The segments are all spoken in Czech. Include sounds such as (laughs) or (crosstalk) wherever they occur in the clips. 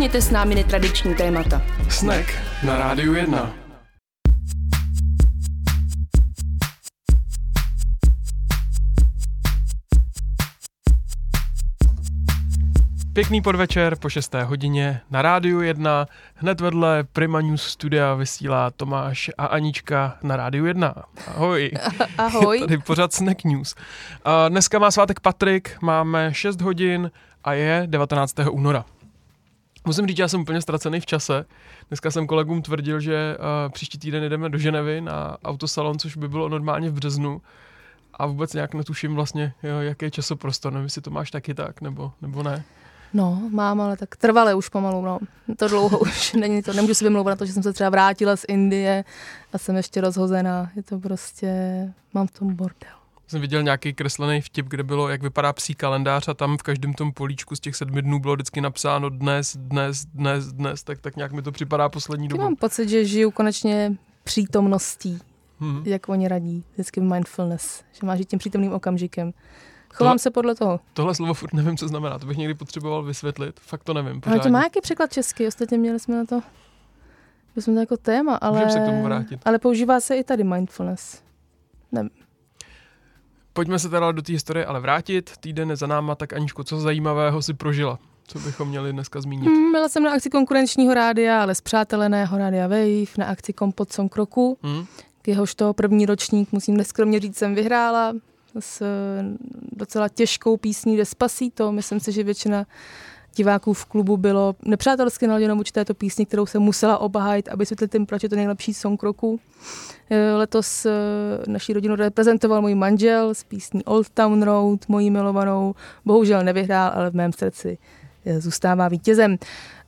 Nakousněte s námi netradiční témata. Snack na Rádiu 1. Pěkný podvečer po 6. hodině na Rádiu 1. Hned vedle Prima News Studia vysílá Tomáš a Anička na Rádiu 1. Ahoj. (laughs) Ahoj. Je tady pořád Snack News. A dneska má svátek Patrik, máme 6 hodin a je 19. února. Musím říct, já jsem úplně ztracený v čase. Dneska jsem kolegům tvrdil, že uh, příští týden jdeme do Ženevy na autosalon, což by bylo normálně v březnu. A vůbec nějak netuším vlastně, jo, jaký je časoprostor. Nevím, jestli to máš taky tak, nebo, nebo ne. No, mám, ale tak trvale už pomalu, no. To dlouho (laughs) už není to, nemůžu si vymlouvat na to, že jsem se třeba vrátila z Indie a jsem ještě rozhozená. Je to prostě, mám v tom bordel. Jsem viděl nějaký kreslený vtip, kde bylo, jak vypadá psí kalendář a tam v každém tom políčku z těch sedmi dnů bylo vždycky napsáno dnes, dnes, dnes, dnes, tak, tak nějak mi to připadá poslední dobou. mám pocit, že žiju konečně přítomností, Hmm. jak oni radí, vždycky mindfulness, že máš žít tím přítomným okamžikem. Chovám Tohle- se podle toho. Tohle slovo furt nevím, co znamená, to bych někdy potřeboval vysvětlit, fakt to nevím. Ale to má jaký překlad česky? Ostatně měli jsme na to, jsme to jako téma, ale, Můžeme se k tomu vrátit. ale používá se i tady mindfulness. Pojďme se teda do té historie ale vrátit. Týden je za náma, tak Aničko, co zajímavého si prožila? Co bychom měli dneska zmínit? Hmm, byla jsem na akci konkurenčního rádia, ale zpřáteleného rádia Wave, na akci Kompot Song Roku, Hmm? k jehož to první ročník, musím neskromně říct, jsem vyhrála s eh, docela těžkou písní Despacito. Myslím si, že většina diváků v klubu bylo nepřátelsky naladěno vůči této písni, kterou jsem musela obhájit, aby světlit tím, proč je to nejlepší song roku. Eh, Letos eh, naší rodinu reprezentoval můj manžel s písní Old Town Road, mojí milovanou. Bohužel nevyhrál, ale v mém srdci eh, zůstává vítězem.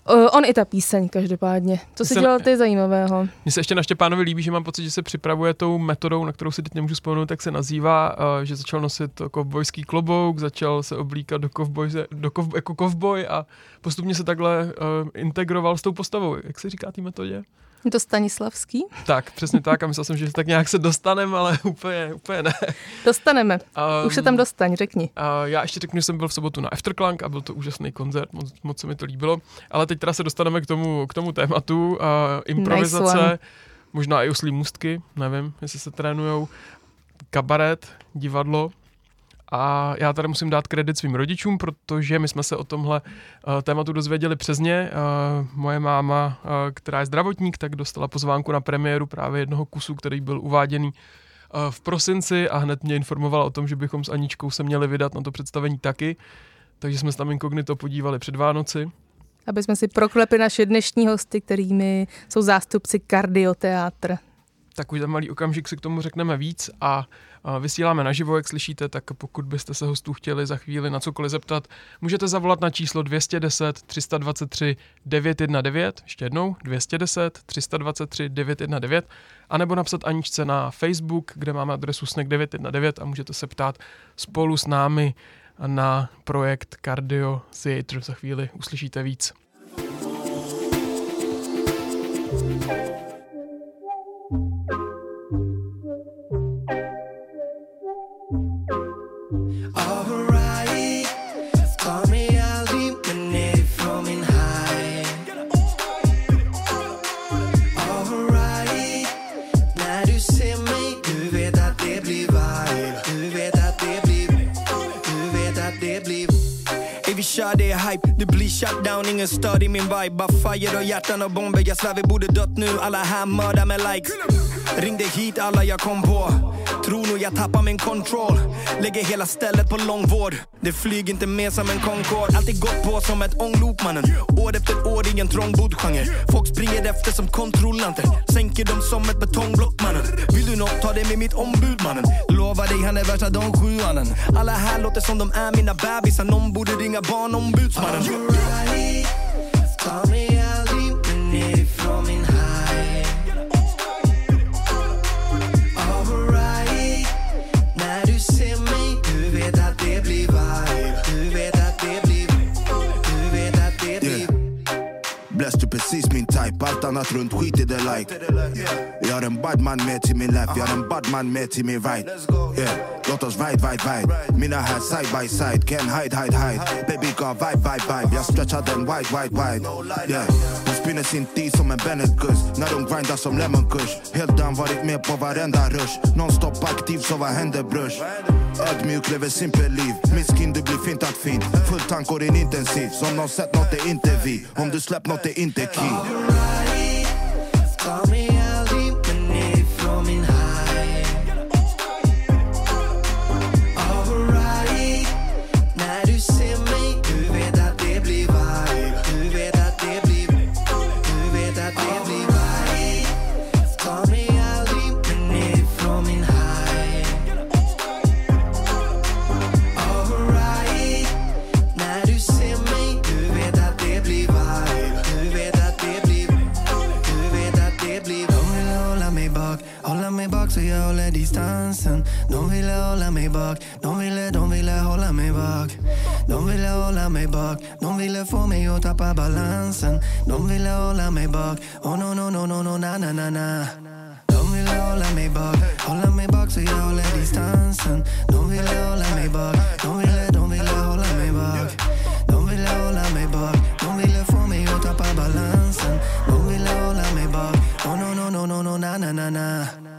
Eh, On i ta píseň každopádně. Co jsi Jsem- dělal ty zajímavého? Mně se ještě na Štěpánovi líbí, že mám pocit, že se připravuje tou metodou, na kterou si teď nemůžu vzpomenout, jak se nazývá, uh, že začal nosit kovbojský klobouk, začal se oblíkat do kovboj, do kov, jako kovboj a postupně se takhle uh, integroval s tou postavou. Jak se říká té metodě? Je to Stanislavský? Tak, přesně tak a myslel jsem, že tak nějak se dostaneme, ale (laughs) úplně, úplně ne. Dostaneme. Um, Už se tam dostaň, řekni. A já ještě řeknu, že jsem byl v sobotu na Afterclank a byl to úžasný koncert, moc, moc se mi to líbilo. Ale teď teda se dostaneme k tomu, k tomu tématu. Uh, improvizace, Nice nice one. možná i uslí můstky, nevím, jestli se trénujou. Kabaret, divadlo. A já tady musím dát kredit svým rodičům, protože my jsme se o tomhle uh, tématu dozvěděli přes ně. Uh, moje máma, uh, která je zdravotník, tak dostala pozvánku na premiéru právě jednoho kusu, který byl uváděný v prosinci a hned mě informovala o tom, že bychom s Aničkou se měli vydat na to představení taky. Takže jsme se tam inkognito podívali před Vánoci. Aby jsme si proklepli naše dnešní hosty, kterými jsou zástupci Kardioteátr. Tak už za malý okamžik si k tomu řekneme víc a vysíláme naživo, jak slyšíte, tak pokud byste se hostů chtěli za chvíli na cokoliv zeptat, můžete zavolat na číslo 210 323 919, ještě jednou 210 323 919, anebo napsat Aničce na Facebook, kde máme adresu snack 919 a můžete se ptát spolu s námi na projekt Cardio Theatre. Za chvíli uslyšíte víc. Stör min vibe Bara fire och hjärtan och bomber, jag svär vi borde dött nu. Alla här mördar med likes. Ringde hit alla jag kom på. Tror nog jag tappar min control. Lägger hela stället på långvård. Det flyger inte med som en Concorde. Alltid gått på som ett ånglok mannen. År efter år i en trångbodd genre Folk springer efter som kontrollanter. Sänker dem som ett betongblock mannen. Vill du nåt, ta det med mitt ombud mannen. Lovar dig han är värsta Don Juanen Alla här låter som de är mina bebisar. Någon borde ringa barnombudsmannen. Alright, ta annat runt skit i det like. Jag har en badman med till min left, jag har en badman med till min right yeah. Låt oss ride, ride, ride Mina här side by side, can hide, hide, hide. Baby got vibe, vibe, vibe. Jag stretchar den wide, wide, wide. Yeah. Hon spinner sin tid som en Bennegus När de grindar som lemon kush Helt down, varit med på varenda rush. Non-stop aktiv, så vad händer brush? Ödmjuk, lever simpel liv. Mitt skin, du blir fint att fint Full tank går in intensivt Som någon sett något är inte vi. Om du släppt något är inte key ville hålla mig bak De ville få mig att tappa balansen De ville hålla mig bak Oh no no no no no na na na na. De ville hålla mig bak, hålla mig bak så jag håller distansen De ville hålla mig bak, de ville, de ville hålla mig bak De ville hålla mig bak, de ville få mig att tappa balansen De ville hålla mig bak, oh no no no no no na na na na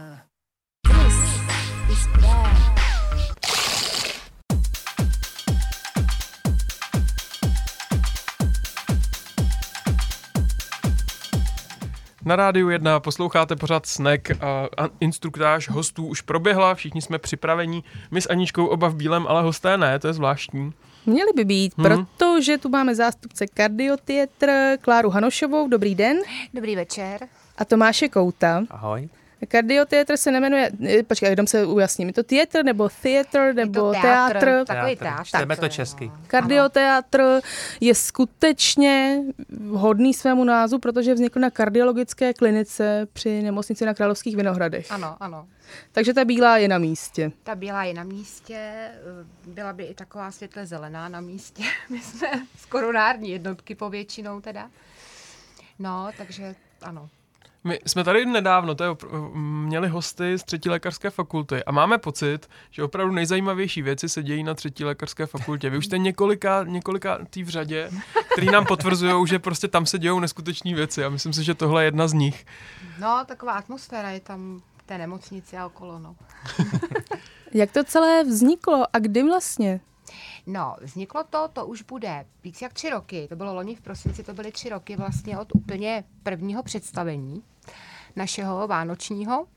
Na rádiu 1 posloucháte pořád Snack a, instruktáž hostů už proběhla, všichni jsme připraveni. My s Aničkou oba v bílém, ale hosté ne, to je zvláštní. Měli by být, Hmm. protože tu máme zástupce Kardioteatr Kláru Hanošovou, dobrý den, Dobrý večer. a Tomáše Kouta. Ahoj. Kardioteatr se nemenuje, eh, počkej, jenom se ujasním, je to teatr nebo theatr nebo je to teatr? Takový Teátr. teátr. Čteme to česky. Kardioteatr je skutečně hodný svému názvu, protože vznikl na kardiologické klinice při nemocnici na Královských Vinohradech. Ano, ano. Takže ta bílá je na místě. Ta bílá je na místě, eh, byla by i taková světle zelená na místě. (laughs) My jsme z koronární jednotky povětšinou teda. No, takže ano. My jsme tady nedávno to je opr- měli hosty z třetí lékařské fakulty a máme pocit, že opravdu nejzajímavější věci se dějí na třetí lékařské fakultě. Vy už jste několika, několika tý v řadě, který nám potvrzují, že prostě tam se dějou neskutečné věci a myslím si, že tohle je jedna z nich. No, taková atmosféra je tam v té nemocnici a okolo, no. (laughs) Jak to celé vzniklo a kdy vlastně? No, vzniklo to, to už bude víc jak tři roky. To bylo loni v prosinci, to byly tři roky vlastně od úplně prvního představení našeho vánočního.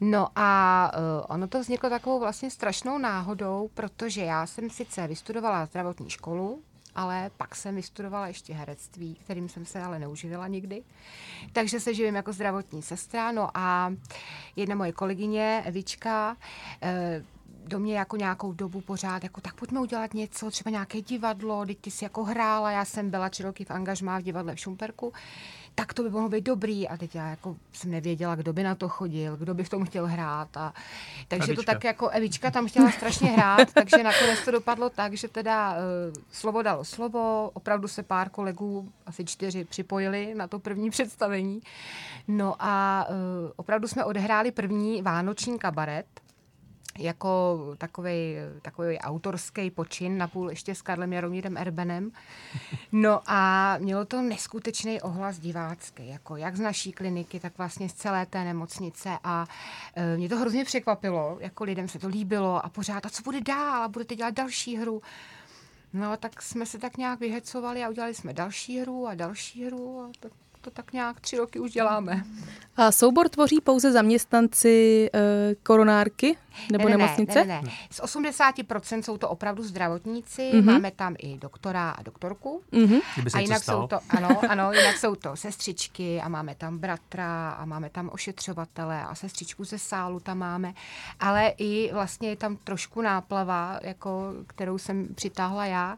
No a uh, ono to vzniklo takovou vlastně strašnou náhodou, protože já jsem sice vystudovala zdravotní školu, ale pak jsem vystudovala ještě herectví, kterým jsem se ale neuživila nikdy. Takže se živím jako zdravotní sestra. No a jedna moje kolegyně, Evička, eh, do mě jako nějakou dobu pořád, jako tak pojďme udělat něco, třeba nějaké divadlo, teď ty jsi jako hrála, já jsem byla tři roky v angažmá v divadle v Šumperku, tak to by mohlo být dobrý a teď já jako jsem nevěděla, kdo by na to chodil, kdo by v tom chtěl hrát a takže Evička. to tak jako Evička tam chtěla strašně hrát, (laughs) takže nakonec to dopadlo tak, že teda uh, slovo dalo slovo, opravdu se pár kolegů, asi čtyři, připojili na to první představení. No a uh, opravdu jsme odehráli první vánoční kabaret, jako takový, takový autorský počin, napůl ještě s Karlem Jaromírem Erbenem. No a mělo to neskutečný ohlas divácký, jako jak z naší kliniky, tak vlastně z celé té nemocnice a e, mě to hrozně překvapilo, jako lidem se to líbilo a pořád, a co bude dál, a budete dělat další hru. No, tak jsme se tak nějak vyhecovali a udělali jsme další hru a další hru a to, to tak nějak tři roky už děláme. A soubor tvoří pouze zaměstnanci e, koronárky nebo ne, ne, nemocnice? Ne, ne, ne. Z 80% jsou to opravdu zdravotníci, Mhm. máme tam i doktora a doktorku. Mhm. Kdyby se A jinak jsou to, ano, ano, jinak jsou to sestřičky a máme tam bratra a máme tam ošetřovatele a sestřičku ze sálu tam máme, ale i vlastně je tam trošku náplava, jako, kterou jsem přitáhla já.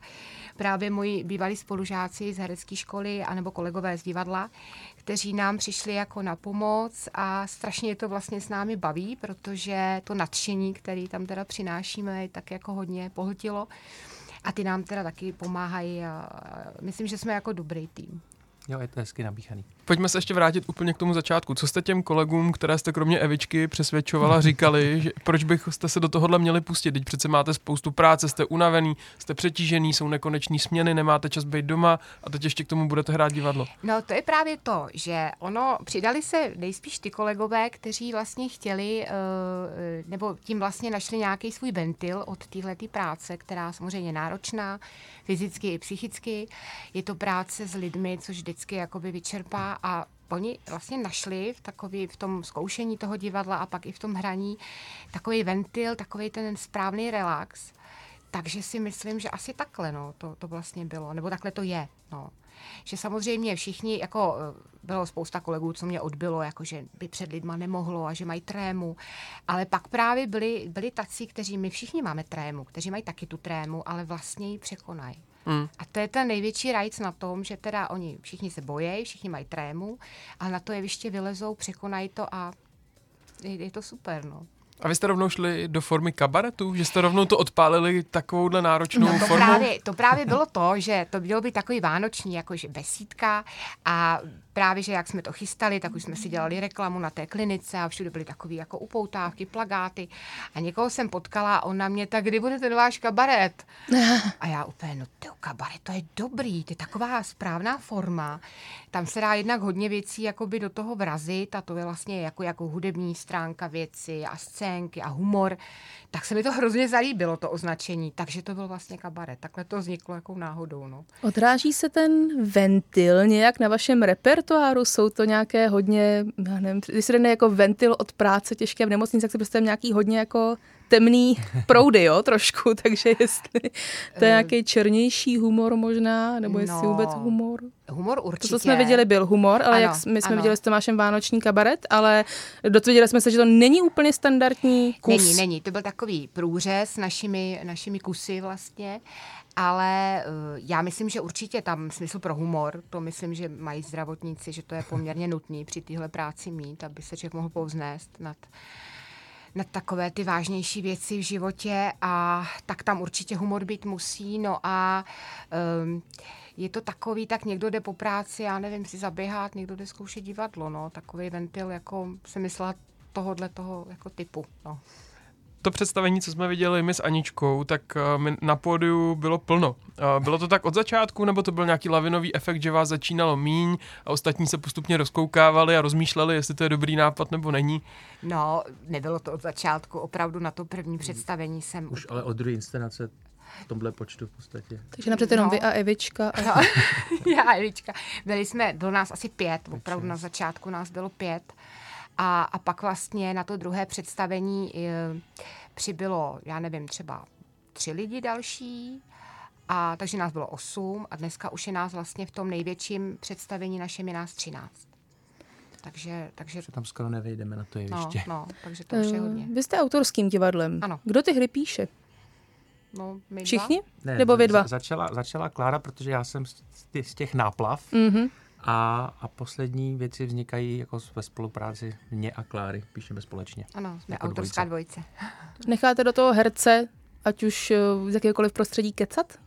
Právě moji bývalí spolužáci z herecké školy anebo kolegové z divadla, kteří nám přišli jako na pomoc a strašně je to vlastně s námi baví, protože to nadšení, který tam teda přinášíme, je tak jako hodně pohltilo. A ty nám teda taky pomáhají a myslím, že jsme jako dobrý tým. Jo, je to hezky nabíchaný. Pojďme se ještě vrátit úplně k tomu začátku. Co jste těm kolegům, které jste kromě Evičky přesvědčovala, říkali, že proč byste se do tohohle měli pustit? Teď přece máte spoustu práce, jste unavený, jste přetížený, jsou nekoneční směny, nemáte čas být doma a teď ještě k tomu budete hrát divadlo. No to je právě to, že ono, přidali se nejspíš ty kolegové, kteří vlastně chtěli, eh, nebo tím vlastně našli nějaký svůj ventil od téhle práce, která samozřejmě náročná, fyzicky i psychicky. Je to práce s lidmi, což vždycky jakoby vyčerpá a oni vlastně našli v, takový, v tom zkoušení toho divadla a pak i v tom hraní takový ventil, takový ten správný relax. Takže si myslím, že asi takhle no, to, to vlastně bylo, nebo takhle to je. No. Že samozřejmě všichni, jako eh, bylo spousta kolegů, co mě odbylo, jako že by před lidma nemohlo a že mají trému, ale pak právě byli, byli tací, kteří, my všichni máme trému, kteří mají taky tu trému, ale vlastně ji překonají. Mm. A to je ten největší rajc na tom, že teda oni všichni se bojejí, všichni mají trému, ale na to jeviště vylezou, překonají to a je, je to super, no. A vy jste rovnou šli do formy kabaretu? Že jste rovnou to odpálili takovouhle náročnou no, to formou? Právě, to právě bylo to, že to mělo být takový vánoční, jakože besídka a právě, že jak jsme to chystali, tak už jsme si dělali reklamu na té klinice a všude byly takové jako upoutávky, plagáty. A někoho jsem potkala a on na mě, tak kdy bude ten váš kabaret? (laughs) A já úplně, no ty kabaret, to je dobrý, to je taková správná forma. Tam se dá jednak hodně věcí jakoby do toho vrazit a to je vlastně jako, jako hudební stránka věci a scénky a humor. Tak se mi to hrozně zalíbilo, to označení. Takže to byl vlastně kabaret. Takhle to vzniklo jako náhodou. No. Odráží se ten ventil nějak na vašem repertoáru? Jsou to nějaké hodně, já nevím, když se jde jako ventil od práce těžké v nemocnici, tak si představím nějaký hodně jako temný (laughs) proudy, jo, trošku, takže jestli to je nějaký černější humor možná, nebo jestli No. vůbec humor. Humor určitě. To, co jsme viděli, byl humor, ale Ano, jak my jsme ano. viděli s Tomášem Vánoční kabaret, ale dozvěděli jsme se, že to není úplně standardní kus. Není, není. To byl takový průřez našimi, našimi kusy vlastně. Ale uh, já myslím, že určitě tam smysl pro humor, to myslím, že mají zdravotníci, že to je poměrně nutný při téhle práci mít, aby se člověk mohl povznést nad, nad takové ty vážnější věci v životě a tak tam určitě humor být musí. No a um, je to takový, tak někdo jde po práci, já nevím, si zaběhat, někdo jde zkoušet divadlo, no, takový ventil, jako jsem myslela tohohle toho jako typu, no. To představení, co jsme viděli my s Aničkou, tak eh, na pódiu bylo plno. Eh, Bylo to tak od začátku, nebo to byl nějaký lavinový efekt, že vás začínalo míň a ostatní se postupně rozkoukávali a rozmýšleli, jestli to je dobrý nápad nebo není? No, nebylo to od začátku, opravdu na to první představení jsem... Už ale od druhé inscenace v tomhle počtu v podstatě. Takže napřed jenom No. vy a Evička. A... (laughs) No, já, Evička. Byli jsme, bylo nás asi pět, opravdu na začátku nás bylo pět. A, a pak vlastně na to druhé představení e, přibylo, já nevím, třeba tři lidi další, a takže nás bylo osm a dneska už je nás vlastně v tom největším představení našem je nás třináct. Takže, takže Že tam skoro nevejdeme na to no, jeviště. no, takže to už je hodně. Eh, Vy jste autorským divadlem. Ano. Kdo ty hry píše? No, my dva? Všichni? Ne, Nebo vy dva? za- Začala, začala Klára, protože já jsem z, těch náplav Mhm. A, a poslední věci vznikají jako ve spolupráci mě a Kláry. Píšeme společně. Ano, jsme Jako autorská dvojice. Necháte do toho herce, ať už eh, z jakéhokoliv prostředí kecat?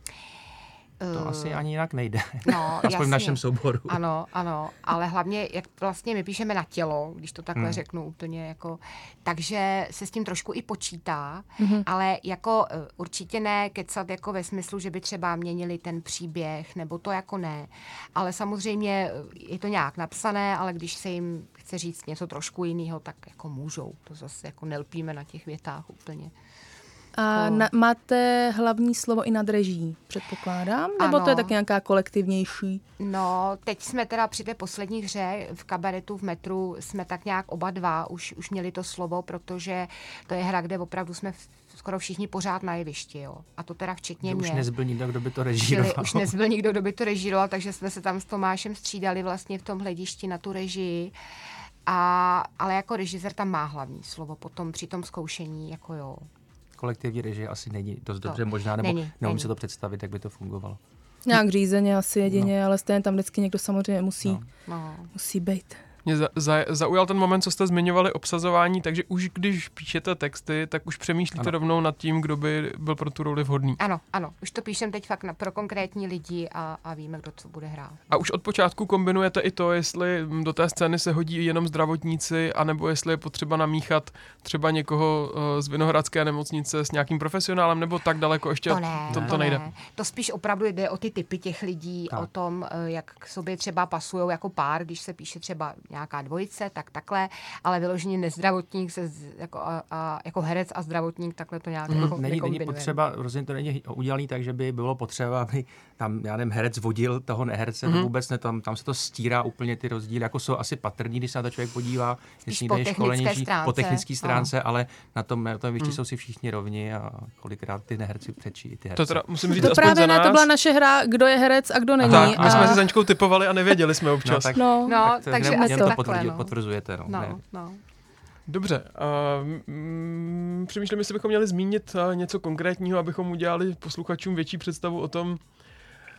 To asi ani jinak nejde. No, (laughs) Aspoň jasně. v našem souboru. Ano, ano, ale hlavně, jak vlastně my píšeme na tělo, když to takhle Hmm. řeknu úplně jako, takže se s tím trošku i počítá, Mhm. ale jako eh, určitě ne kecat jako ve smyslu, že by třeba měnili ten příběh, nebo to jako ne, ale samozřejmě eh, je to nějak napsané, ale když se jim chce říct něco trošku jiného, tak jako můžou, to zase jako nelpíme na těch větách úplně. A na, máte hlavní slovo i nad reží, předpokládám? Nebo to je Ano. tak nějaká kolektivnější? No, teď jsme teda při té poslední hře v kabaretu v metru, jsme tak nějak oba dva už, už měli to slovo, protože to je hra, kde opravdu jsme v- skoro všichni pořád na jevišti, jo. A to teda včetně mě. už nezbyl nikdo, kdo by to Čili režíroval. už nezbyl nikdo, kdo by to režíroval, takže jsme se tam s Tomášem střídali vlastně v tom hledišti na tu režii. A, ale jako režisér tam má hlavní slovo potom při tom zkoušení, jako jo. Kolektivní režie asi není dost To dobře možná, nebo není, neumím není. si to představit, jak by to fungovalo. Nějak řízeně asi jedině, ale stejně tam vždycky někdo samozřejmě musí, No. No. musí být. Mě za, za, zaujal ten moment, co jste zmiňovali, obsazování, takže už když píšete texty, tak už přemýšlíte ano. rovnou nad tím, kdo by byl pro tu roli vhodný. Ano, ano, už to píšem teď fakt na, pro konkrétní lidi a, a víme, kdo co bude hrát. A už od počátku kombinujete i to, jestli do té scény se hodí jenom zdravotníci, anebo jestli je potřeba namíchat třeba někoho eh, z Vinohradské nemocnice s nějakým profesionálem, nebo tak daleko ještě To ne, to, to, to nejde. ne. To spíš opravdu jde o ty typy těch lidí, Tak. o tom, eh, jak k sobě třeba pasují jako pár, když se píše třeba nějaká dvojice, tak takhle, ale vyloženě nezdravotník se z, jako, a, a, jako herec a zdravotník takhle to nějak jako Není, není potřeba, rozhodně to není udělaný tak, že by bylo potřeba, aby tam, já nevím, herec vodil toho neherce, mm-hmm. to vůbec ne, tam, tam se to stírá úplně ty rozdíly, jako jsou asi patrní, když se na to člověk podívá, jestli po někde je školenější, po technické stránce, ale na tom, na tom jevišti jsou si všichni rovni a kolikrát ty neherci přečí i ty herce. To teda musím říct To aspoň právě za ne, to byla naše hra, kdo je herec a kdo není. tak, my a... jsme se Zančkou typovali a nevěděli jsme občas. No, tak, No, No, tak to, takže asi jenom to no. potvrzujete. No, No, ne. no. Dobře, uh, mm, přemýšlím, jestli bychom měli zmínit uh, něco konkrétního, abychom udělali posluchačům větší představu o tom,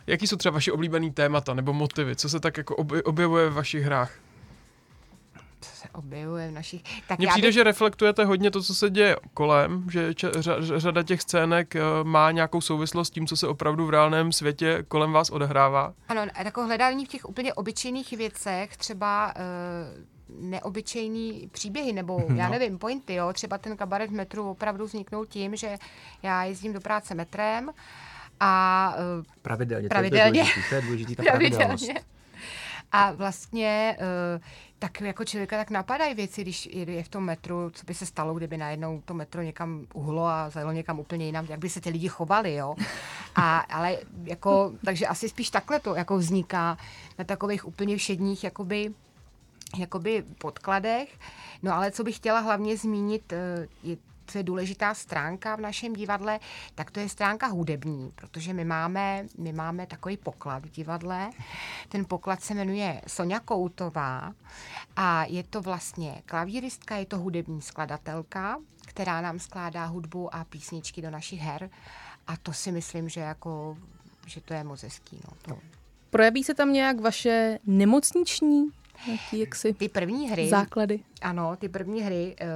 jaký jsou třeba vaše oblíbený témata nebo motivy, co se tak jako obje- objevuje v vašich hrách. Co se objevuje v našich... Tak Mně já přijde, bych- že reflektujete hodně to, co se děje kolem, že če- řada těch scének uh, má nějakou souvislost s tím, co se opravdu v reálném světě kolem vás odehrává. Ano, jako hledání v těch úplně obyčejných věcech, třeba uh, neobyčejný příběhy, nebo já No. nevím, pointy, jo. Třeba ten kabaret v metru opravdu vzniknul tím, že já jezdím do práce metrem a Pravidelně, Pravidelně. To, je důležitý, to je důležitý, ta pravidelně. A vlastně uh, tak jako člověka tak napadají věci, když je v tom metru, co by se stalo, kdyby najednou to metro někam uhlo a zajelo někam úplně jinam, jak by se ty lidi chovali, jo. A, ale jako, takže asi spíš takhle to jako vzniká na takových úplně všedních, jakoby, jakoby podkladech. No ale co bych chtěla hlavně zmínit, eh, je, co je důležitá stránka v našem divadle, tak to je stránka hudební, protože my máme, my máme takový poklad v divadle. Ten poklad se jmenuje Sonja Koutová a je to vlastně klavíristka, je to hudební skladatelka, která nám skládá hudbu a písničky do našich her. A to si myslím, že jako že to je moc hezký. No. To. Projeví se tam nějak vaše nemocniční nějaký jaksi Ty první hry, základy? ano, ty první hry, eh,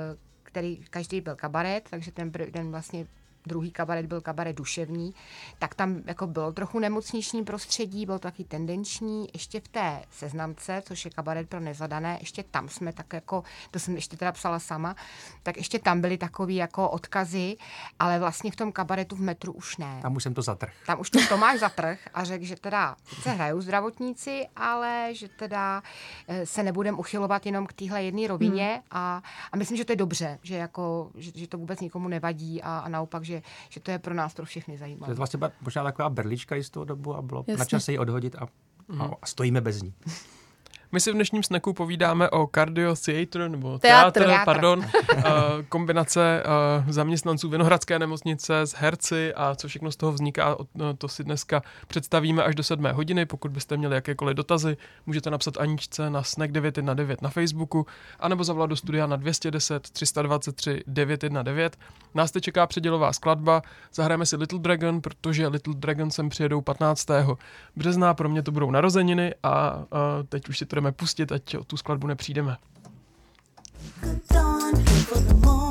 který každý byl kabaret, takže ten, ten vlastně druhý kabaret byl kabaret duševní, tak tam jako bylo trochu nemocniční prostředí, bylo to taky tendenční. Ještě v té seznamce, což je kabaret pro nezadané, ještě tam jsme tak jako, to jsem ještě teda psala sama, tak ještě tam byly takový jako odkazy, ale vlastně v tom kabaretu v metru už ne. Tam už jsem to zatrh. Tam už to Tomáš zatrh a řekl, že teda se hrajou zdravotníci, ale že teda eh, se nebudeme uchylovat jenom k téhle jedné rovině Hmm. a, a myslím, že to je dobře, že, jako, že, že to vůbec nikomu nevadí a, a naopak, že, že to je pro nás pro všechny To zajímavé. je vlastně možná taková berlička jistou dobu a bylo Jasně. na čase ji odhodit a, a, a stojíme bez ní. My si v dnešním sneku povídáme o Cardio Theatre, nebo teatr, Teátr. pardon, uh, (laughs) kombinace uh, zaměstnanců Vinohradské nemocnice s herci a co všechno z toho vzniká, no, to si dneska představíme až do sedmé hodiny. Pokud byste měli jakékoliv dotazy, můžete napsat Aničce na snack 919 na Facebooku, anebo zavolat do studia na 210 323 919. Nás teď čeká předělová skladba, zahrajeme si Little Dragon, protože Little Dragon sem přijedou 15. března, pro mě to budou narozeniny a, a teď už si to jdeme pustit, ať o tu skladbu nepřijdeme. dawn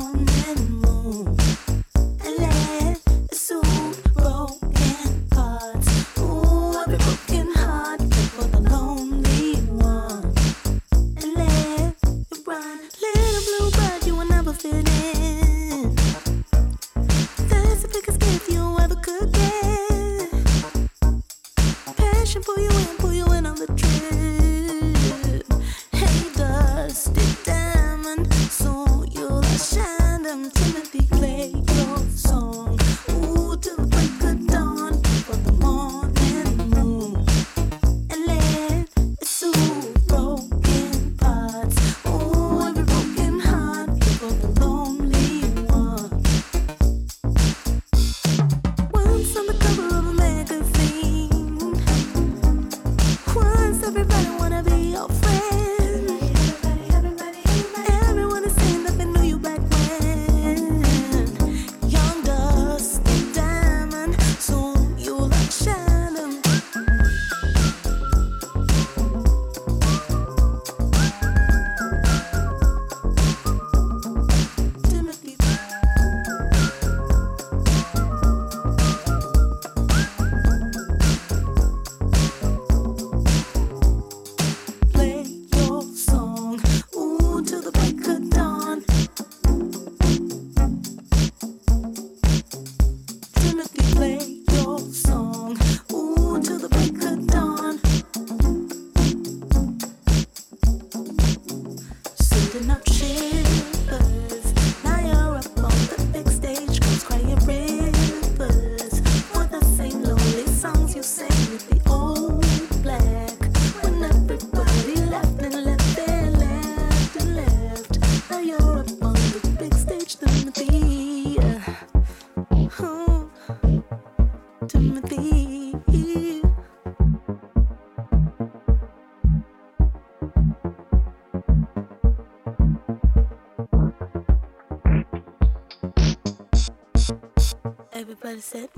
notice it.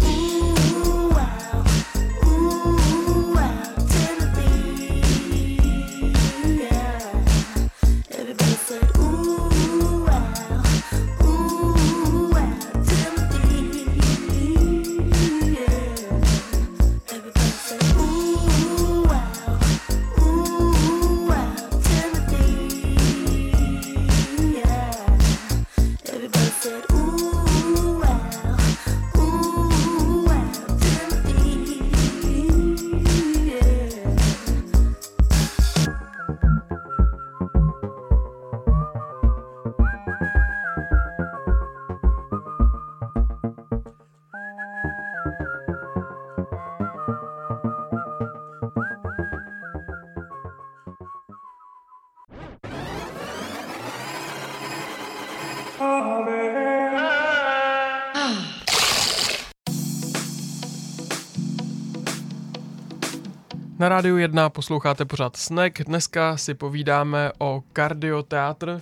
Na rádiu 1 posloucháte pořád Snack. Dneska si povídáme o kardioteátr.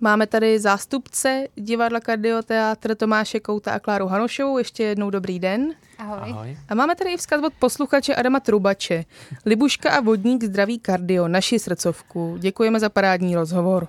Máme tady zástupce divadla Kardioteátr Tomáše Kouta a Kláru Hanošovou. Ještě jednou dobrý den. Ahoj. Ahoj. A máme tady i vzkaz od posluchače Adama Trubače. Libuška a vodník zdraví kardio, naši srdcovku. Děkujeme za parádní rozhovor.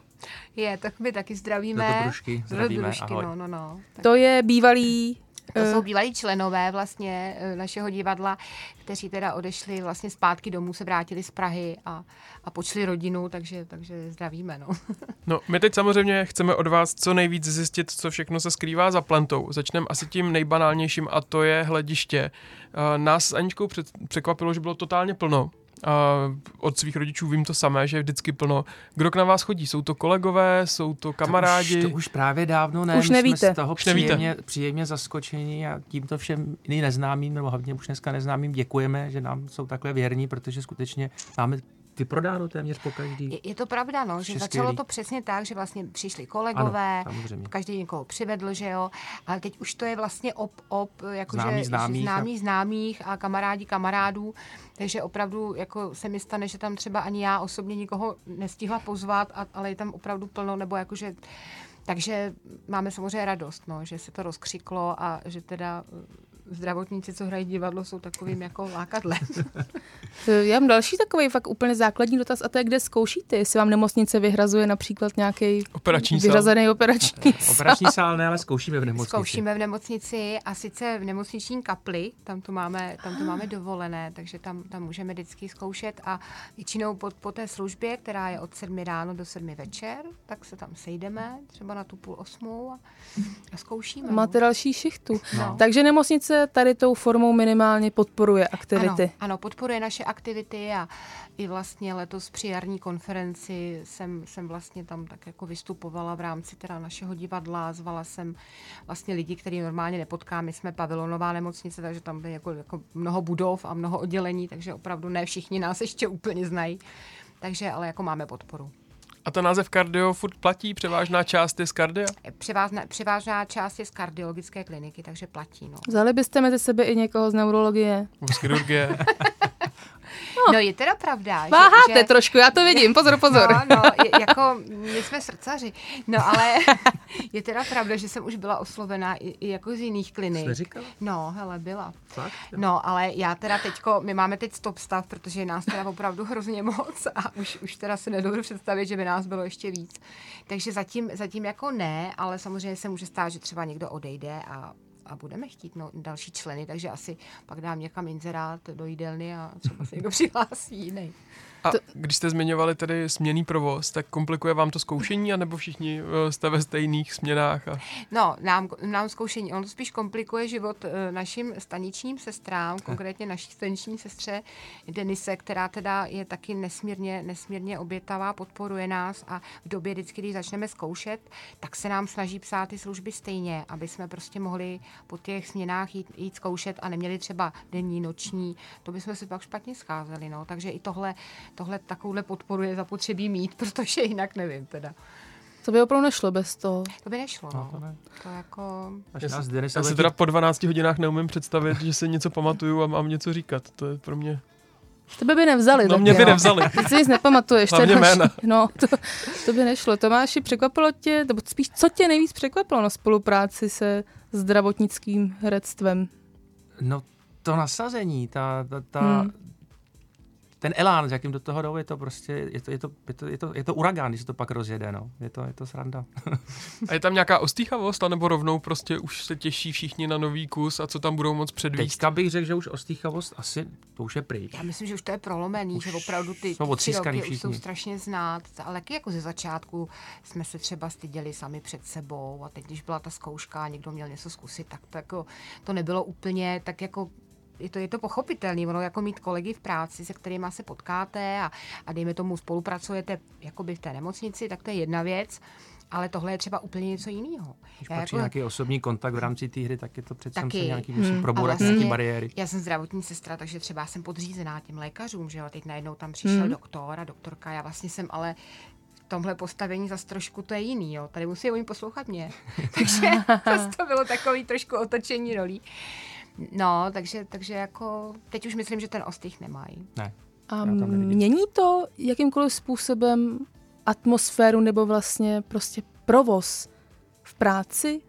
Je, tak my taky zdravíme. Do zdravíme, Dobrušky, ahoj. no, no, no. Tak To je bývalý... to eh, jsou bývalí členové vlastně eh, našeho divadla, kteří teda odešli vlastně zpátky domů, se vrátili z Prahy a, a počli rodinu, takže, takže zdravíme, no. (laughs) No, my teď samozřejmě chceme od vás co nejvíc zjistit, co všechno se skrývá za plantou. Začneme asi tím nejbanálnějším a to je hlediště. Eh, Nás s Aničkou před- překvapilo, že bylo totálně plno. A od svých rodičů vím to samé, že je vždycky plno. Kdo k na vás chodí? Jsou to kolegové, jsou to kamarádi? To už, to už právě dávno ne. Už nevíte. Jsme z toho Už nevíte. příjemně, příjemně zaskočení a tímto všem i neznámým, nebo hlavně už dneska neznámým děkujeme, že nám jsou takhle věrní, protože skutečně máme vyprodáno téměř po každý. Je, je to pravda, no, že začalo to přesně tak, že vlastně přišli kolegové, Ano, samozřejmě. každý někoho přivedl, že jo, ale teď už to je vlastně op, op, jakože Známí že známých známí známých a kamarádi kamarádů, takže opravdu jako se mi stane, že tam třeba ani já osobně nikoho nestihla pozvat, a, ale je tam opravdu plno, nebo jakože takže máme samozřejmě radost, no, že se to rozkřiklo a že teda zdravotníci, co hrají divadlo, jsou takovým jako lákadlem. (laughs) eh, Já mám další takový fakt úplně základní dotaz a to je, kde zkoušíte. Jestli vám nemocnice vyhrazuje například nějaký Operační sál. vyhrazený operační sál. Operační sál ne, ale zkoušíme v nemocnici. Zkoušíme v nemocnici a sice v nemocniční kapli, tam to máme, tam to máme dovolené, takže tam, tam můžeme vždycky zkoušet a většinou po, po té službě, která je od sedmi ráno do sedmi večer, tak se tam sejdeme, třeba na tu půl osmou a, a zkoušíme. no. Máte další šichtu. No. Takže nemocnice tady tou formou minimálně podporuje aktivity. Ano, ano, podporuje naše aktivity a i vlastně letos při jarní konferenci jsem, jsem vlastně tam tak jako vystupovala v rámci teda našeho divadla, zvala jsem vlastně lidi, který normálně nepotkám, my jsme pavilonová nemocnice, takže tam je jako, jako mnoho budov a mnoho oddělení, takže opravdu ne všichni nás ještě úplně znají, takže ale jako máme podporu. A ten název kardio furt platí? Převážná část je z kardia? Převážná, převážná část je z kardiologické kliniky, takže platí. No. Vzali byste mezi sebe i někoho z neurologie? Z chirurgie? (laughs) No je teda pravda, Váháte že, že, trošku, já to vidím, pozor, pozor. No, no, je, jako my jsme srdcaři. No ale (laughs) je teda pravda, že jsem už byla oslovená i, i jako z jiných klinik. Jste říkala? No, hele, byla. Fakt? No, ale já teda teďko, my máme teď stop stav, protože je nás teda opravdu hrozně moc a už, už teda si nedovedu představit, že by nás bylo ještě víc. Takže zatím, zatím jako ne, ale samozřejmě se může stát, že třeba někdo odejde a a budeme chtít no, další členy, takže asi pak dám někam inzerát do jídelny a třeba se někdo (laughs) přihlásí jiný. A když jste zmiňovali tedy směný provoz, tak komplikuje vám to zkoušení, anebo všichni eh, jste ve stejných směnách? A... No, nám, nám zkoušení, on to spíš komplikuje život eh, našim staničním sestrám, konkrétně naší staniční sestře Denise, která teda je taky nesmírně, nesmírně obětavá, podporuje nás a v době vždycky, když začneme zkoušet, tak se nám snaží psát ty služby stejně, aby jsme prostě mohli po těch směnách jít, jít zkoušet a neměli třeba denní, noční, to bychom si pak špatně scházeli, no. Takže i tohle, tohle takovouhle podporu je zapotřebí mít, (laughs) protože jinak nevím teda. To by opravdu nešlo bez toho. To by nešlo, No, no. to ne. To jako... Až Já nás já si teda po 12 hodinách neumím představit, že si něco pamatuju a mám něco říkat. To je pro mě... Tebe by nevzali. No mě by jo. nevzali. Ty si nic nepamatuješ. Hlavně další- jména. No, to, to by nešlo. Tomáši, překvapilo tě, nebo spíš, co tě nejvíc překvapilo na spolupráci se zdravotnickým herectvem? No to nasazení, ta, ta, ta Hmm. Ten elán, s jakým do toho jdou, je to prostě, je to, je to, je to, je to, je to uragán, když se to pak rozjede, no. Je to, je to sranda. A je tam nějaká ostýchavost, anebo rovnou prostě už se těší všichni na nový kus a co tam budou moc předvíst? Teďka bych řekl, že už ostýchavost asi, to už je pryč. Já myslím, že už to je prolomený, Už že opravdu ty, jsou ty roky už jsou strašně znát, ale taky jako ze začátku jsme se třeba styděli sami před sebou a teď, když byla ta zkouška a někdo měl něco zkusit, tak to, jako, to nebylo úplně tak jako je to, je to pochopitelný, ono jako mít kolegy v práci, se kterými se potkáte a, a dejme tomu spolupracujete jakoby v té nemocnici, tak to je jedna věc, ale tohle je třeba úplně něco jiného. Když patří nějaký osobní kontakt v rámci té hry, tak je to přece Taky. nějaký, musí Hmm. probourat vlastně bariéry. Já jsem zdravotní sestra, takže třeba jsem podřízená těm lékařům, že jo. Teď najednou tam přišel Mhm. doktor a doktorka. Já vlastně jsem ale v tomhle postavení zase trošku to je jiný, jo. Tady musí oni poslouchat mě. (laughs) takže to bylo takový trošku otočení rolí. No, takže, takže jako, teď už myslím, že ten ostych nemají. Ne. A mění to jakýmkoliv způsobem atmosféru nebo vlastně prostě provoz v práci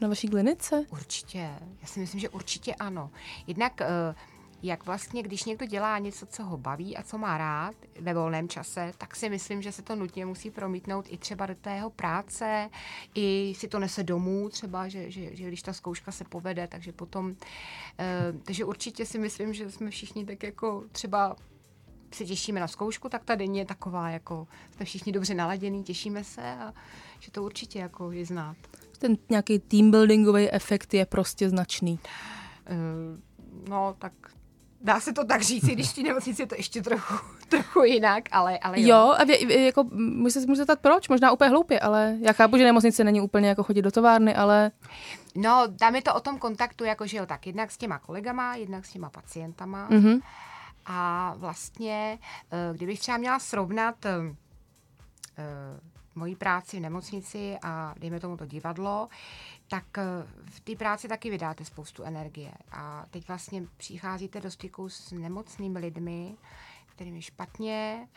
na vaší klinice? Určitě, já si myslím, že určitě ano. Jednak, eh, jak vlastně, když někdo dělá něco, co ho baví a co má rád ve volném čase, tak si myslím, že se to nutně musí promítnout i třeba do té jeho práce, i si to nese domů třeba, že, že, že když ta zkouška se povede, takže potom, eh, takže určitě si myslím, že jsme všichni tak jako třeba se těšíme na zkoušku, tak ta denně je taková, jako jsme všichni dobře naladěný, těšíme se a že to určitě jako je znát. Ten nějaký teambuildingový efekt je prostě značný. Eh, No, tak dá se to tak říct, i když v té nemocnici je to ještě trochu, (laughs) trochu jinak, ale, ale jo. Jo, a vě, jako, můžu se můžu zeptat proč, možná úplně hloupě, ale já chápu, že nemocnice není úplně jako chodit do továrny, ale No, tam je to o tom kontaktu, jako že jo, tak jednak s těma kolegama, jednak s těma pacientama. mhm. A vlastně, eh, kdybych třeba měla srovnat eh, eh, moji práci v nemocnici a dejme tomu to divadlo, tak eh, v té práci taky vydáte spoustu energie. A teď vlastně přicházíte do styku s nemocnými lidmi, kterým je špatně